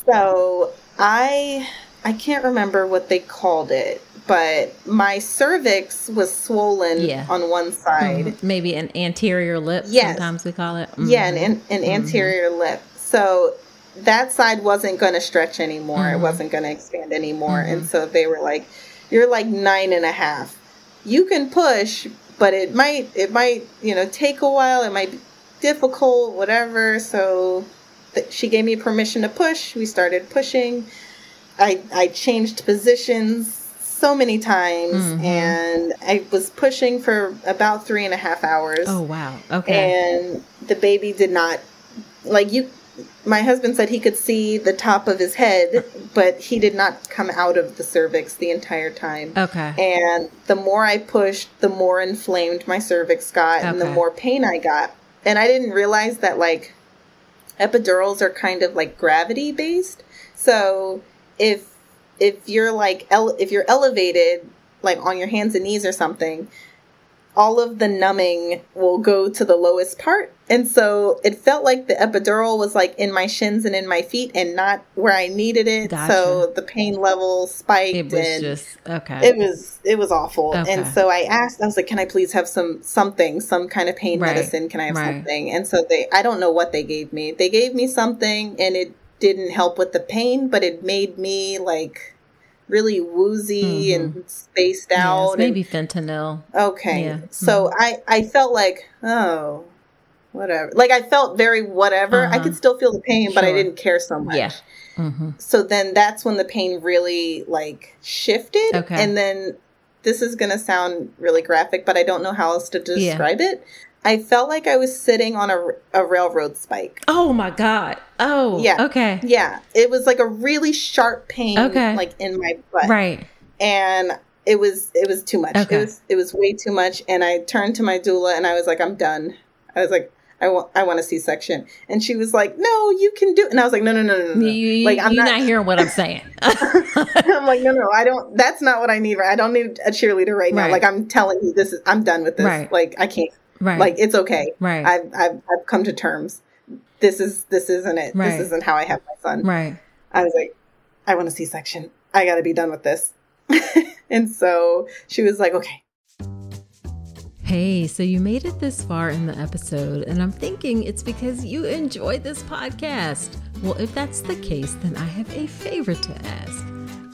So I I can't remember what they called it but my cervix was swollen yeah. on one side. Mm-hmm. Maybe an anterior lip, yes. sometimes we call it. Mm-hmm. Yeah, an, an mm-hmm. anterior lip. So that side wasn't going to stretch anymore. Mm-hmm. It wasn't going to expand anymore. Mm-hmm. And so they were like, you're like nine and a half. You can push, but it might, it might, you know, take a while. It might be difficult, whatever. So th- she gave me permission to push. We started pushing. I, I changed positions so many times mm-hmm. and I was pushing for about three and a half hours. Oh, wow. Okay. And the baby did not, like, you, my husband said he could see the top of his head, but he did not come out of the cervix the entire time. Okay. And the more I pushed, the more inflamed my cervix got okay. and the more pain I got. And I didn't realize that, like, epidurals are kind of like gravity based. So if if you're like ele- if you're elevated like on your hands and knees or something all of the numbing will go to the lowest part and so it felt like the epidural was like in my shins and in my feet and not where i needed it gotcha. so the pain level spiked it was just okay it was it was awful okay. and so i asked i was like can i please have some something some kind of pain right. medicine can i have right. something and so they i don't know what they gave me they gave me something and it didn't help with the pain, but it made me like really woozy mm-hmm. and spaced out. Yes, maybe and, fentanyl. Okay. Yeah. So mm-hmm. I I felt like, oh, whatever. Like I felt very whatever. Uh-huh. I could still feel the pain, sure. but I didn't care so much. Yeah. Mm-hmm. So then that's when the pain really like shifted. Okay. And then this is going to sound really graphic, but I don't know how else to describe yeah. it. I felt like I was sitting on a, a railroad spike. Oh my god. Oh, yeah. Okay. Yeah, it was like a really sharp pain, okay. like in my butt. Right. And it was it was too much. Okay. It was it was way too much. And I turned to my doula and I was like, I'm done. I was like, I want I want a C section. And she was like, No, you can do. It. And I was like, No, no, no, no, no. You, like I'm not, not hearing what I'm saying. I'm like, No, no, I don't. That's not what I need. Right? I don't need a cheerleader right now. Like I'm telling you, this is. I'm done with this. Right. Like I can't. Right. Like it's okay. Right. I've, I've, I've come to terms. This is, this isn't it. Right. This isn't how I have my son. Right. I was like, I want a C section. I got to be done with this. and so she was like, okay. Hey, so you made it this far in the episode, and I'm thinking it's because you enjoyed this podcast. Well, if that's the case, then I have a favor to ask.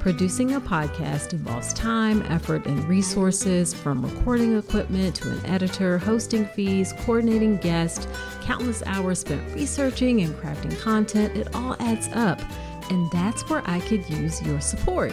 Producing a podcast involves time, effort, and resources from recording equipment to an editor, hosting fees, coordinating guests, countless hours spent researching and crafting content. It all adds up. And that's where I could use your support.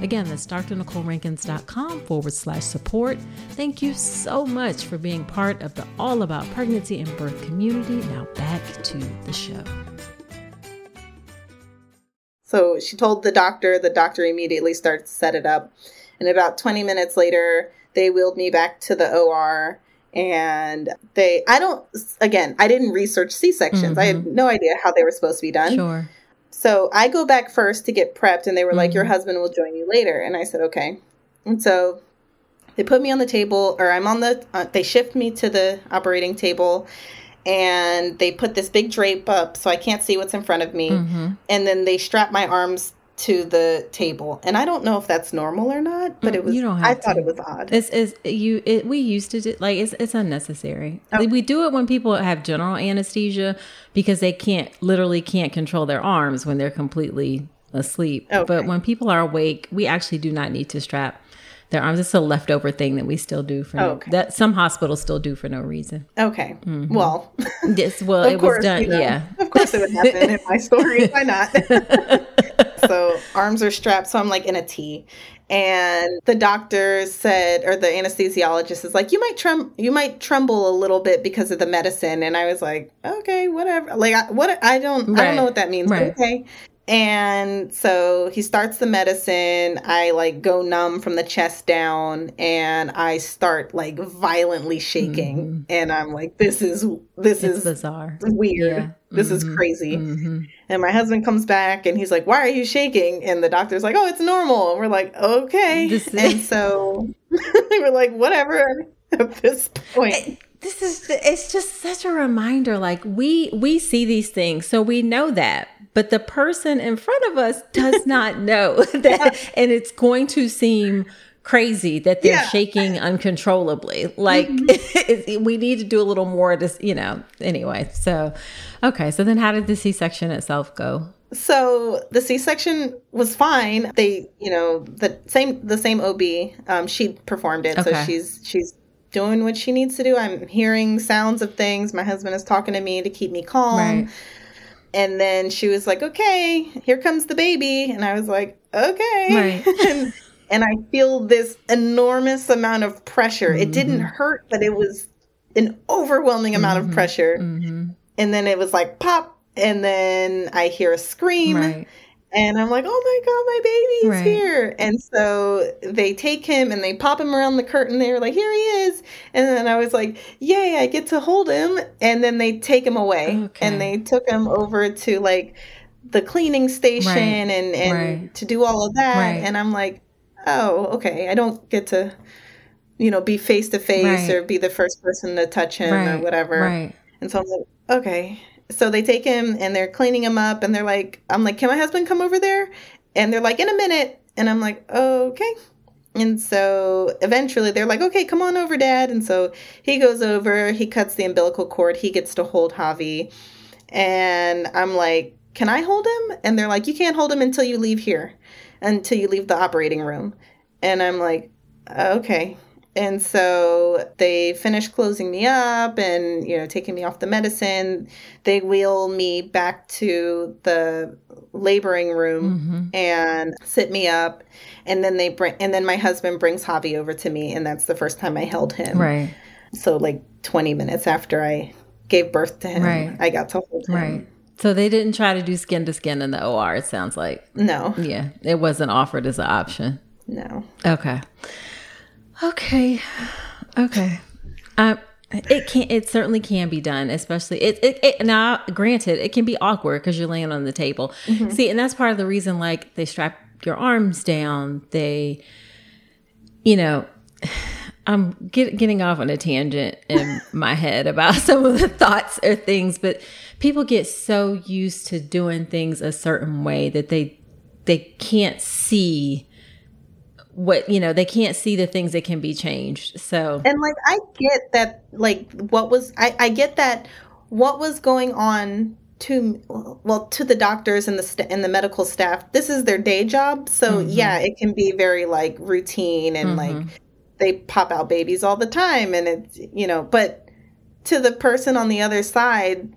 Again, that's drnicolerankins.com forward slash support. Thank you so much for being part of the All About Pregnancy and Birth community. Now back to the show. So she told the doctor, the doctor immediately starts to set it up. And about 20 minutes later, they wheeled me back to the OR and they i don't again i didn't research c-sections mm-hmm. i had mm-hmm. no idea how they were supposed to be done sure so I go back first to get prepped, and they were mm-hmm. like, Your mm-hmm. husband will join you later. And I said, Okay. And so they put me on the table, or I'm on the, uh, they shift me to the operating table, and they put this big drape up so I can't see what's in front of me. Mm-hmm. And then they strap my arms to the table and i don't know if that's normal or not but it mm, was you don't i to. thought it was odd it's, it's you it, we used to do like it's, it's unnecessary okay. we do it when people have general anesthesia because they can't literally can't control their arms when they're completely asleep okay. but when people are awake we actually do not need to strap their arms. It's a leftover thing that we still do for Oh, okay. that some hospitals still do for no reason. Okay. Mm-hmm. Well, Yes, well, it was done. you know, Yeah, Of course it would happen in my story. Why not? so arms are strapped, so I'm like in a T. And the doctor said, or the anesthesiologist is like, you might trem- you might tremble a little bit because of the medicine. And I was like, okay, whatever. Like, I, what? I don't, I don't know what that means. Right. Okay. And so he starts the medicine. I like go numb from the chest down and I start like violently shaking. And I'm like, this is, this Mm-hmm. it's is bizarre. weird. Yeah. This is Mhm. crazy. hmm And my husband comes back and he's like, Why are you shaking? And the doctor's like, Oh, it's normal. And we're like, Okay. This- and so we're like, Whatever at this point. This is it's just such a reminder. Like we we see these things, so we know that, but the person in front of us does not know that, and it's going to seem crazy that they're Yeah. Mm-hmm. shaking uncontrollably. Like it- we need to do a little more to, you know. Anyway, so okay. So then, how did the C section itself go? So the C section was fine. They, you know, the same the same OB, um, she performed it. So she's she's doing what she needs to do. I'm hearing sounds of things. My husband is talking to me to keep me calm. Right. And then she was like, "Okay, here comes the baby," and I was like, "Okay." Right. and, and I feel this enormous amount of pressure. It didn't Mm-hmm. hurt, but it was an overwhelming amount of pressure. hmm And then it was like pop, and then I hear a scream, Right. And I'm like, "Oh my god, my baby's Right. here!" And so they take him and they pop him around the curtain. They were like, "Here he is!" And then I was like, "Yay, I get to hold him!" And then they take him away, Okay. and they took him over to like the cleaning station Right. and and Right. to do all of that. And I'm like, "Oh, okay. I don't get to." You know, be face to face or be the first person to touch him or whatever. Right. And so I'm like, okay. So they take him and they're cleaning him up and they're like, I'm like, can my husband come over there? And they're like, in a minute. And I'm like, okay. And so eventually they're like, okay, come on over, dad. And so he goes over, he cuts the umbilical cord, he gets to hold Javi. And I'm like, can I hold him? And they're like, you can't hold him until you leave here, until you leave the operating room. And I'm like, okay. And so they finish closing me up and, you know, taking me off the medicine. They wheel me back to the laboring room hmm and sit me up. And then they bring, and then my husband brings Javi over to me. And that's the first time I held him. Right. So, like 20 minutes after I gave birth to him, Right. I got to hold him. Right. So they didn't try to do skin to skin in the OR. It sounds like. No, Yeah, it wasn't offered as an option. no. Okay. Okay. Okay. It can. It certainly can be done, especially it. It, it now, granted, it can be awkward because you're laying on the table. Mm-hmm. See, and that's part of the reason. Like they strap your arms down. They, you know, I'm get, getting off on a tangent in my head about some of the thoughts or things, but people get so used to doing things a certain way that they they can't see what you know they can't see the things that can be changed so And like I get that like what was I, I get that what was going on to well to the doctors and the st- and the medical staff this is their day job so Mhm. yeah it can be very like routine and Mhm. like they pop out babies all the time and it's you know but to the person on the other side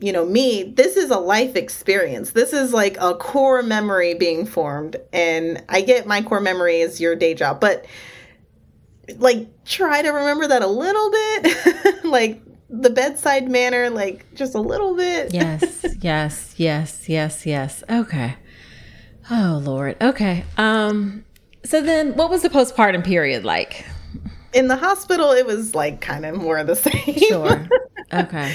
you know me this is a life experience. This is like a core memory being formed and i get my core memory is your day job but like try to remember that a little bit. Like the bedside manner like just a little bit. Yes yes yes yes yes. Okay. Oh lord. Okay um so then what was the postpartum period like? In the hospital it was like kind of more of the same. Sure. Okay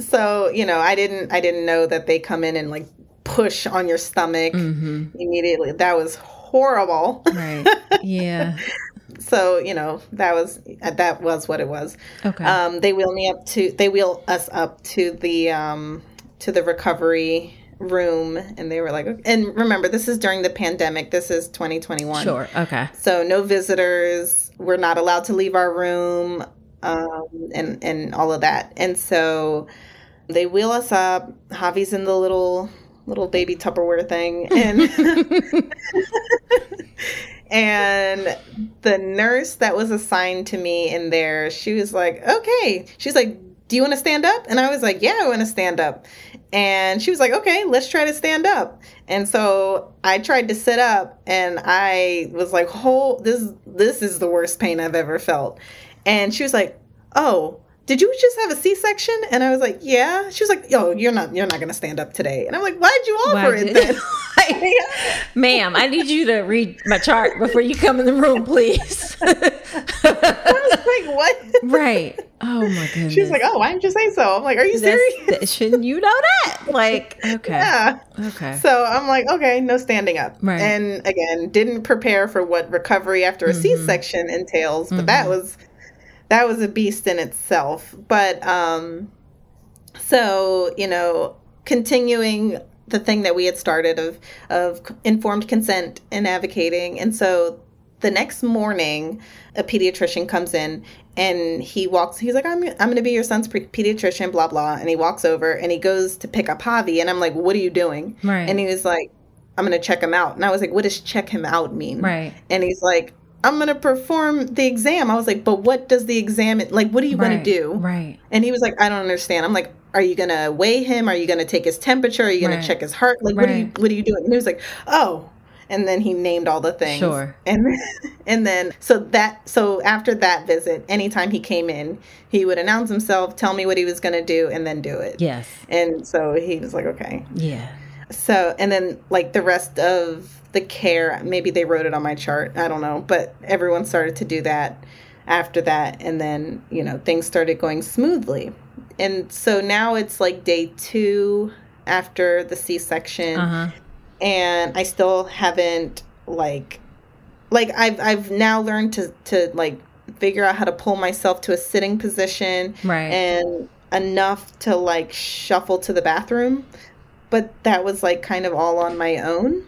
so you know i didn't i didn't know that they come in and like push on your stomach mm-hmm. immediately. That was horrible. Right. Yeah. So you know that was that was what it was. Okay. Um they wheel me up to they wheel us up to the um to the recovery room and they were like and remember this is during the pandemic. This is 2021 sure. Okay. So no visitors. We're not allowed to leave our room um and and all of that. And so they wheel us up javi's in the little little baby tupperware thing and and the nurse that was assigned to me in there, she was like, okay. She's like, do you want to stand up? And I was like, yeah, I want to stand up. And she was like, okay, let's try to stand up. And so I tried to sit up and I was like, "Oh, this this is the worst pain I've ever felt." And she was like, "Oh, did you just have a C-section?" And I was like, "Yeah." She was like, "Yo, you're not you're not going to stand up today." And I'm like, "Why'd you offer Why'd it then?" Ma'am, I need you to read my chart before you come in the room, please. I was like, "What?" right. Oh my goodness. She was like, "Oh, why didn't you say so?" I'm like, "Are you serious?" that- shouldn't you know that? Like, okay. Yeah. Okay. So I'm like, okay, no standing up. Right. And again, didn't prepare for what recovery after a Mhm. section entails, but that Mhm. was that was a beast in itself. But um so, you know, continuing the thing that we had started of of informed consent and advocating. And so the next morning, a pediatrician comes in and he walks he's like i'm, I'm going to be your son's pre- pediatrician blah blah and he walks over and he goes to pick up javi and i'm like what are you doing Right. and he was like i'm going to check him out and i was like what does check him out mean right. and he's like i'm going to perform the exam. I was like but what does the exam like what are you going to do? Right. and he was like i don't understand. I'm like are you going to weigh him? Are you going to take his temperature? Are you going Right. to check his heart? Like what are you what are you doing? And he was like oh. And then he named all the things. Sure. and and then so that so after that visit anytime he came in he would announce himself tell me what he was going to do and then do it. Yes. and so he was like okay. Yeah. so and then like the rest of the care. Maybe they wrote it on my chart. I don't know. But everyone started to do that after that. And then you know things started going smoothly. And so now it's like day two after the c-section. Uh huh. and I still haven't like like I've I've now learned to to like figure out how to pull myself to a sitting position Right. and enough to like shuffle to the bathroom. But that was like kind of all on my own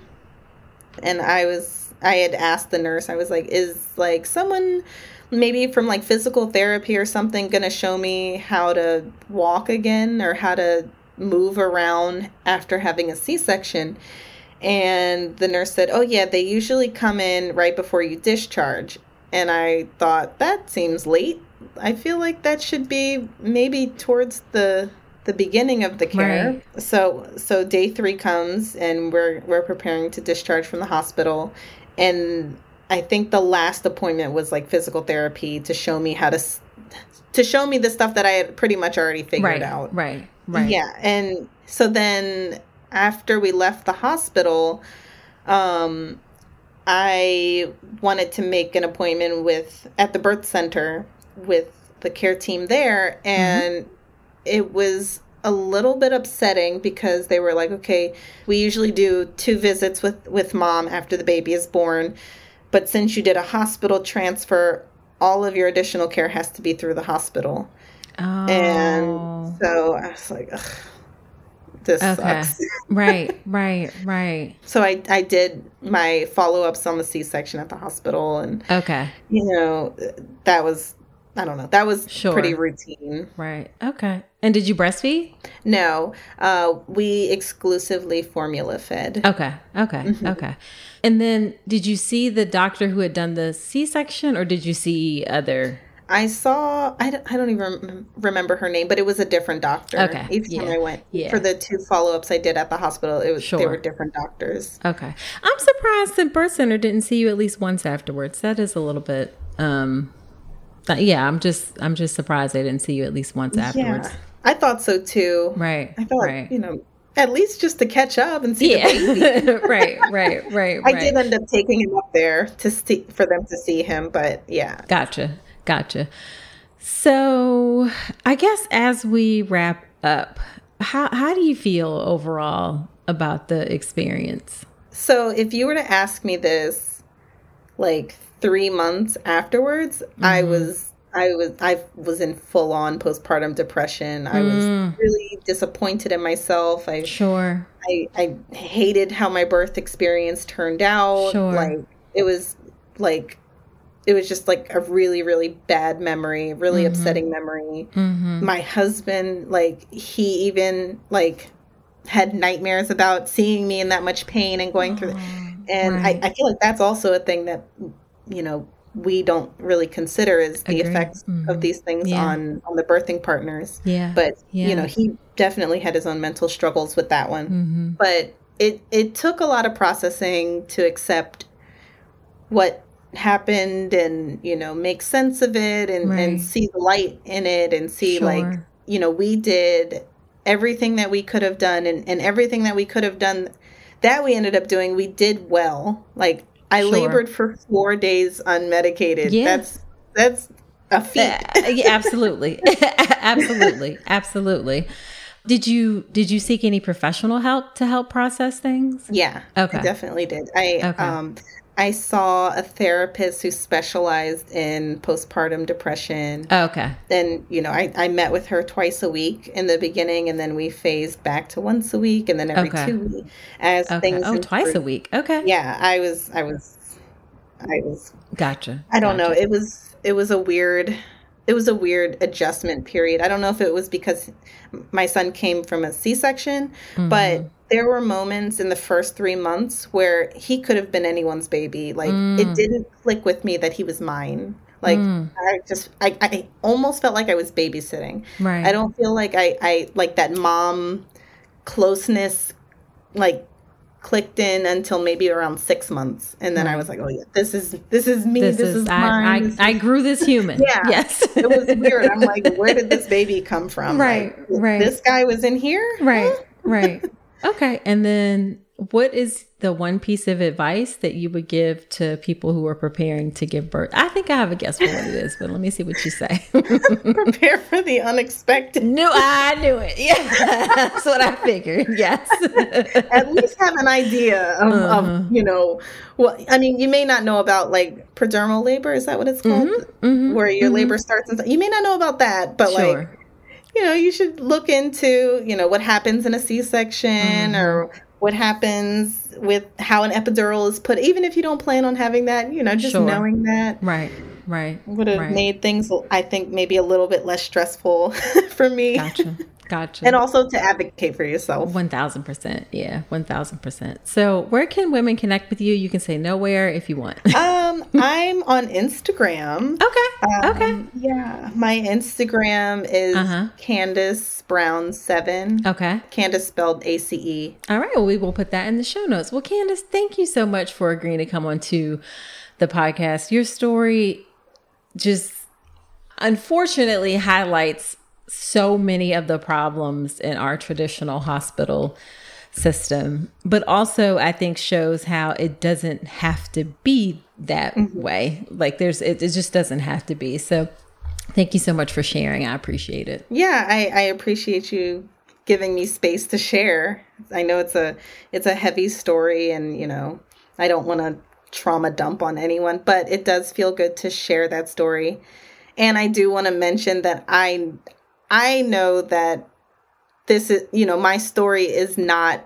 and I was I had asked the nurse I was like is like someone maybe from like physical therapy or something going to show me how to walk again or how to move around after having a C-section and the nurse said, "Oh yeah, they usually come in right before you discharge." And I thought that seems late. I feel like that should be maybe towards the the beginning of the care. Right. So so day 3 comes and we're we're preparing to discharge from the hospital and I think the last appointment was like physical therapy to show me how to to show me the stuff that I had pretty much already figured right. out. Right. Right. Yeah, and so then after we left the hospital, um, I wanted to make an appointment with at the birth center with the care team there, and it was a little bit upsetting because they were like, "Okay, we usually do two visits with with mom after the baby is born, but since you did a hospital transfer." All of your additional care has to be through the hospital. Oh. And so I was like, Ugh, this Okay. sucks. right. Right. Right. So I, I did my follow ups on the C section at the hospital. And, Okay. you know, that was, I don't know, that was Sure. pretty routine. Right. Okay. And did you breastfeed? No, uh, we exclusively formula fed. Okay. Okay. Mm-hmm. Okay. And then did you see the doctor who had done the C section or did you see other? I saw, I don't, I don't even remember her name, but it was a different doctor. Okay, Each time I went yeah. for the two follow ups I did at the hospital, it was, they were different doctors. Okay. I'm surprised the birth center didn't see you at least once afterwards. That is a little bit um uh, yeah, I'm just I'm just surprised they didn't see you at least once afterwards. Yeah, I thought so too. Right. I thought, right. you know, at least just to catch up and see the baby. Yeah. right, right, right, I right. did end up taking him up there to see for them to see him, but yeah. Gotcha. Gotcha. So, I guess as we wrap up, how how do you feel overall about the experience? So if you were to ask me this like 3 months afterwards, I mm-hmm. was I was I was in full on postpartum depression. I was Mm. really disappointed in myself. I Sure. I, I hated how my birth experience turned out. Sure. Like it was like it was just like a really really bad memory, really upsetting memory. Mhm. My husband like he even like had nightmares about seeing me in that much pain and going through And right. I, I feel like that's also a thing that, you know, we don't really consider is the Agree. effects Mhm. of these things Yeah. on on the birthing partners. Yeah. But Yeah. you know, he definitely had his own mental struggles with that one. hmm But it it took a lot of processing to accept what happened and you know make sense of it and Right. and see the light in it and see like you know we did everything that we could have done and, and everything that we could have done that we ended up doing we did well like i Sure. labored for four days unmedicated Yeah. that's that's a feat Uh, yeah, absolutely. absolutely. Absolutely. Did you did you seek any professional help to help process things? Yeah, Okay. I definitely did. I Okay. um I saw a therapist who specialized in postpartum depression. Oh, okay. And you know, I, I met with her twice a week in the beginning and then we phased back to once a week and then every Okay. two weeks as Okay. things Oh, twice a week. Okay. Yeah, I was I was I was Gotcha. I don't know. It was it was a weird it was a weird adjustment period. I don't know if it was because my son came from a C-section, but Mhm. there were moments in the first 3 months where he could have been anyone's baby. Like Mm. it didn't click with me that he was mine. Like Mm. I just I, I almost felt like I was babysitting. right. I don't feel like I I like that mom closeness like clicked in until maybe around six months and then i hmm. was like oh yeah this is this is me this, this, is, is, I, mine this I, I grew this human. Yeah. Yes. it was weird i'm like where did this baby come from Right, Like, right. this guy was in here right. Right. Okay. And then what is the one piece of advice that you would give to people who are preparing to give birth? I think I have a guess for what it is, but let me see what you say. prepare for the unexpected no, I knew it. Yeah. That's what I figured. Yes. at least have an idea of, Uh-huh. of you know well i mean you may not know about like prodromal labor is that what it's called Mhm, where your mhm. labor starts and stuff. you may not know about that but like Sure. You know, you should look into, you know, what happens in a C-section mm-hmm. or what happens with how an epidural is put. Even if you don't plan on having that, you know, just Sure. knowing that Right. Right. would have right. made things, I think, maybe a little bit less stressful for me. Gotcha. Gotcha. And also to advocate for yourself. One thousand percent. Yeah, one thousand percent. So, where can women connect with you? You can say nowhere if you want. Um, I'm on Instagram. okay. okay. Um, Yeah, my Instagram is Uh-huh. Candace Brown Seven. Okay. Candace spelled A C E. All right. Well, we will put that in the show notes. Well, Candace, thank you so much for agreeing to come on to the podcast. Your story just unfortunately highlights so many of the problems in our traditional hospital system, but also I think shows how it doesn't have to be that mm-hmm. way. Like there's, it, it just doesn't have to be. So thank you so much for sharing. I appreciate it. Yeah, I, I appreciate you giving me space to share. I know it's a it's a heavy story and you know, I don't want to trauma dump on anyone, but it does feel good to share that story. And I do want to mention that I I know that this is, you know, my story is not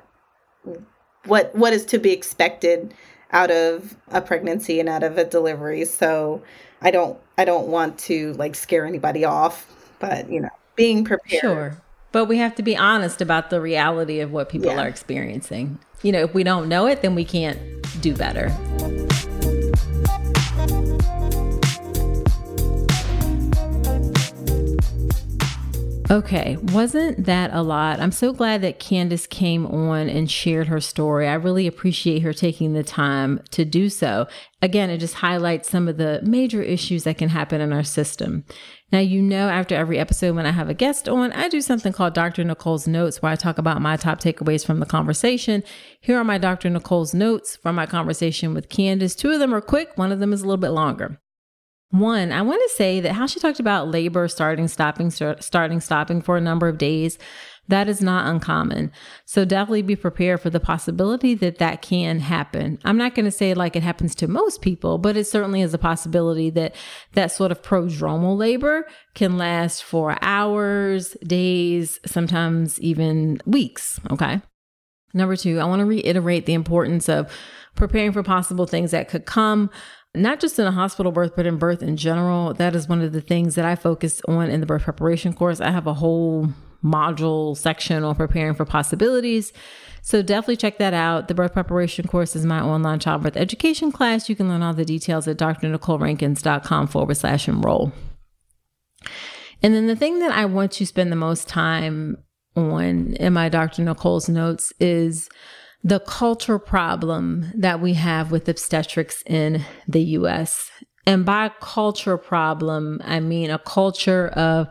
what what is to be expected out of a pregnancy and out of a delivery. So I don't I don't want to like scare anybody off, but you know, being prepared. Sure. But we have to be honest about the reality of what people Yeah. are experiencing. You know, if we don't know it, then we can't do better. Okay, wasn't that a lot? I'm so glad that Candace came on and shared her story. I really appreciate her taking the time to do so. Again, it just highlights some of the major issues that can happen in our system. Now, you know, after every episode, when I have a guest on, I do something called Dr. Nicole's Notes, where I talk about my top takeaways from the conversation. Here are my Dr. Nicole's notes from my conversation with Candace. Two of them are quick, one of them is a little bit longer. One, I want to say that how she talked about labor starting, stopping, start, starting, stopping for a number of days, that is not uncommon. So definitely be prepared for the possibility that that can happen. I'm not going to say like it happens to most people, but it certainly is a possibility that that sort of prodromal labor can last for hours, days, sometimes even weeks. Okay. Number two, I want to reiterate the importance of preparing for possible things that could come, not just in a hospital birth, but in birth in general. That is one of the things that I focus on in the birth preparation course. I have a whole module section on preparing for possibilities. So definitely check that out. The birth preparation course is my online childbirth education class. You can learn all the details at drnicolerankins.com forward slash enroll. And then the thing that I want to spend the most time on in my Dr. Nicole's notes is the culture problem that we have with obstetrics in the US. And by culture problem, I mean a culture of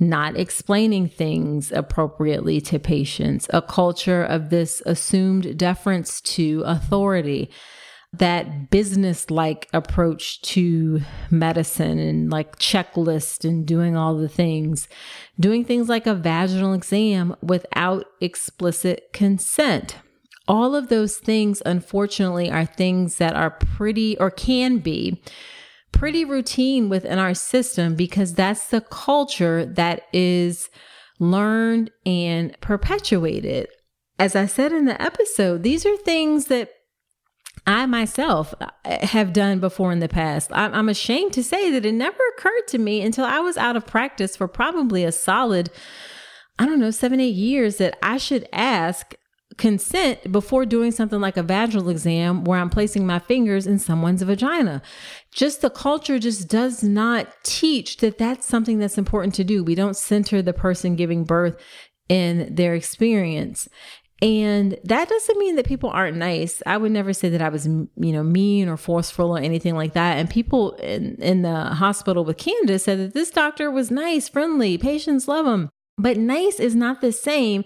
not explaining things appropriately to patients, a culture of this assumed deference to authority, that business like approach to medicine and like checklist and doing all the things, doing things like a vaginal exam without explicit consent. All of those things, unfortunately, are things that are pretty or can be pretty routine within our system because that's the culture that is learned and perpetuated. As I said in the episode, these are things that I myself uh, have done before in the past. I'm ashamed to say that it never occurred to me until I was out of practice for probably a solid, I don't know, seven, eight years that I should ask consent before doing something like a vaginal exam where I'm placing my fingers in someone's vagina. Just the culture just does not teach that that's something that's important to do. We don't center the person giving birth in their experience. And that doesn't mean that people aren't nice. I would never say that I was, you know, mean or forceful or anything like that. And people in, in the hospital with Candace said that this doctor was nice, friendly, patients love him. But nice is not the same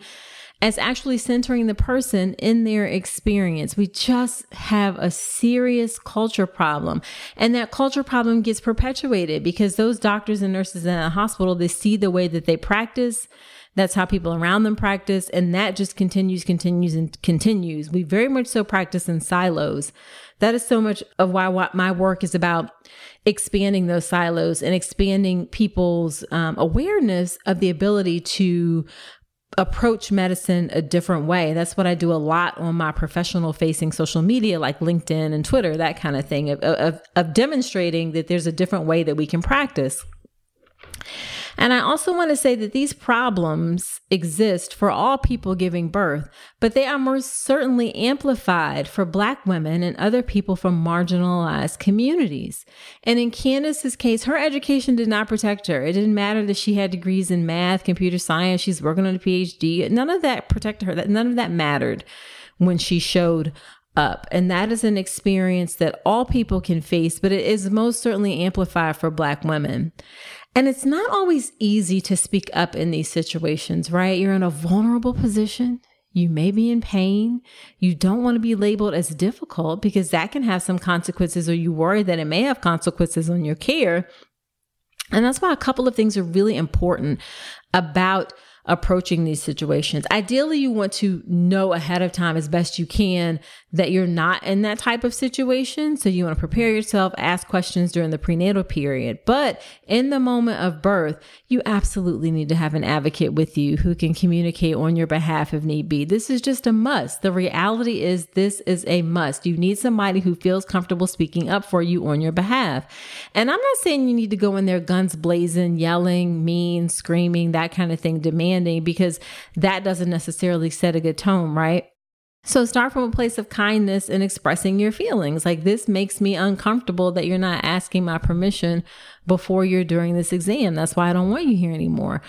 as actually centering the person in their experience. We just have a serious culture problem. And that culture problem gets perpetuated because those doctors and nurses in a hospital, they see the way that they practice. That's how people around them practice. And that just continues, continues, and continues. We very much so practice in silos. That is so much of why what my work is about expanding those silos and expanding people's um, awareness of the ability to approach medicine a different way. That's what I do a lot on my professional facing social media, like LinkedIn and Twitter, that kind of thing, of, of, of demonstrating that there's a different way that we can practice. And I also want to say that these problems exist for all people giving birth, but they are most certainly amplified for Black women and other people from marginalized communities. And in Candace's case, her education did not protect her. It didn't matter that she had degrees in math, computer science, she's working on a PhD. None of that protected her. None of that mattered when she showed up. And that is an experience that all people can face, but it is most certainly amplified for Black women. And it's not always easy to speak up in these situations, right? You're in a vulnerable position. You may be in pain. You don't want to be labeled as difficult because that can have some consequences, or you worry that it may have consequences on your care. And that's why a couple of things are really important about approaching these situations. Ideally, you want to know ahead of time as best you can that you're not in that type of situation. So you want to prepare yourself, ask questions during the prenatal period. But in the moment of birth, you absolutely need to have an advocate with you who can communicate on your behalf if need be. This is just a must. The reality is this is a must. You need somebody who feels comfortable speaking up for you on your behalf. And I'm not saying you need to go in there guns blazing, yelling, mean, screaming, that kind of thing, demanding, because that doesn't necessarily set a good tone, right? So start from a place of kindness and expressing your feelings. Like this makes me uncomfortable that you're not asking my permission before you're during this exam. That's why I don't want you here anymore.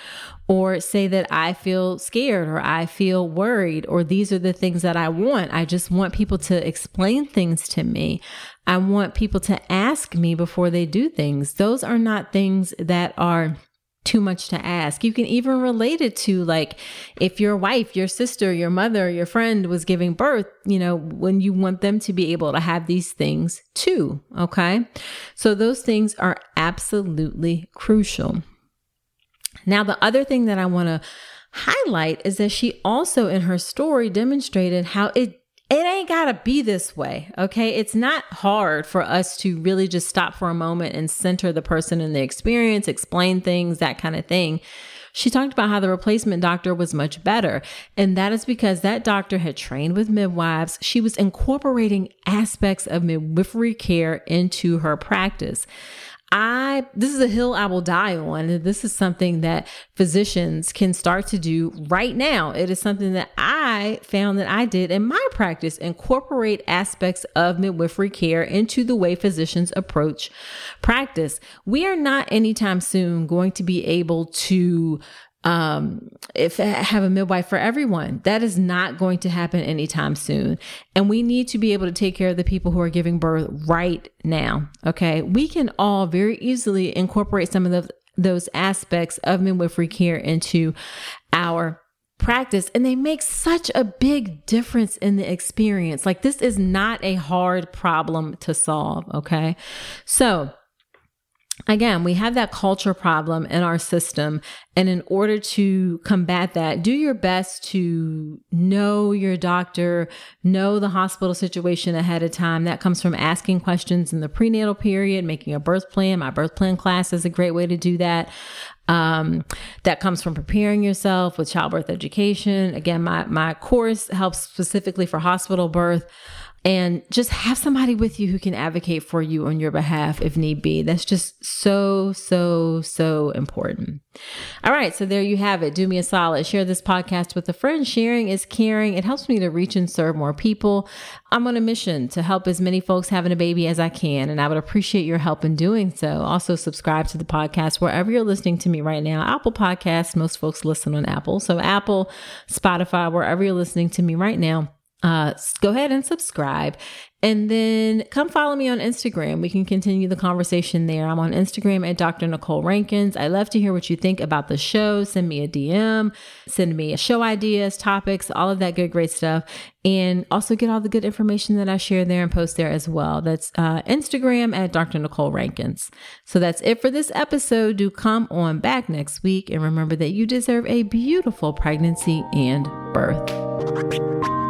Or say that I feel scared or I feel worried or these are the things that I want. I just want people to explain things to me. I want people to ask me before they do things. Those are not things that are too much to ask. You can even relate it to like if your wife, your sister, your mother, your friend was giving birth, you know, when you want them to be able to have these things too. Okay. So those things are absolutely crucial. Now, the other thing that I want to highlight is that she also in her story demonstrated how it it ain't got to be this way. Okay. It's not hard for us to really just stop for a moment and center the person in the experience, explain things, that kind of thing. She talked about how the replacement doctor was much better. And that is because that doctor had trained with midwives. She was incorporating aspects of midwifery care into her practice. I this is a hill I will die on. This is something that physicians can start to do right now. It is something that I found that I did in my practice incorporate aspects of midwifery care into the way physicians approach practice. We are not anytime soon going to be able to um if have a midwife for everyone that is not going to happen anytime soon. And we need to be able to take care of the people who are giving birth right now okay? We can all very easily incorporate some of the, those aspects of midwifery care into our practice. And they make such a big difference in the experience. Like this is not a hard problem to solve okay? So again, we have that culture problem in our system. And in order to combat that, do your best to know your doctor, know the hospital situation ahead of time. That comes from asking questions in the prenatal period, making a birth plan. My birth plan class is a great way to do that. Um, that comes from preparing yourself with childbirth education. Again, my, my course helps specifically for hospital birth and just have somebody with you who can advocate for you on your behalf if need be. That's just so, so, so important. All right. So there you have it. Do me a solid. Share this podcast with a friend. Sharing is caring. It helps me to reach and serve more people. I'm on a mission to help as many folks having a baby as I can, and I would appreciate your help in doing so. Also, subscribe to the podcast wherever you're listening to me right now. Apple Podcasts, most folks listen on Apple. So, Apple, Spotify, wherever you're listening to me right now uh, go ahead and subscribe. And then come follow me on Instagram. We can continue the conversation there. I'm on Instagram at Dr. Nicole Rankins. I love to hear what you think about the show. Send me a DM, send me show ideas, topics, all of that good, great stuff. And also get all the good information that I share there and post there as well. That's uh, Instagram at Dr. Nicole Rankins. So that's it for this episode. Do come on back next week. And remember that you deserve a beautiful pregnancy and birth.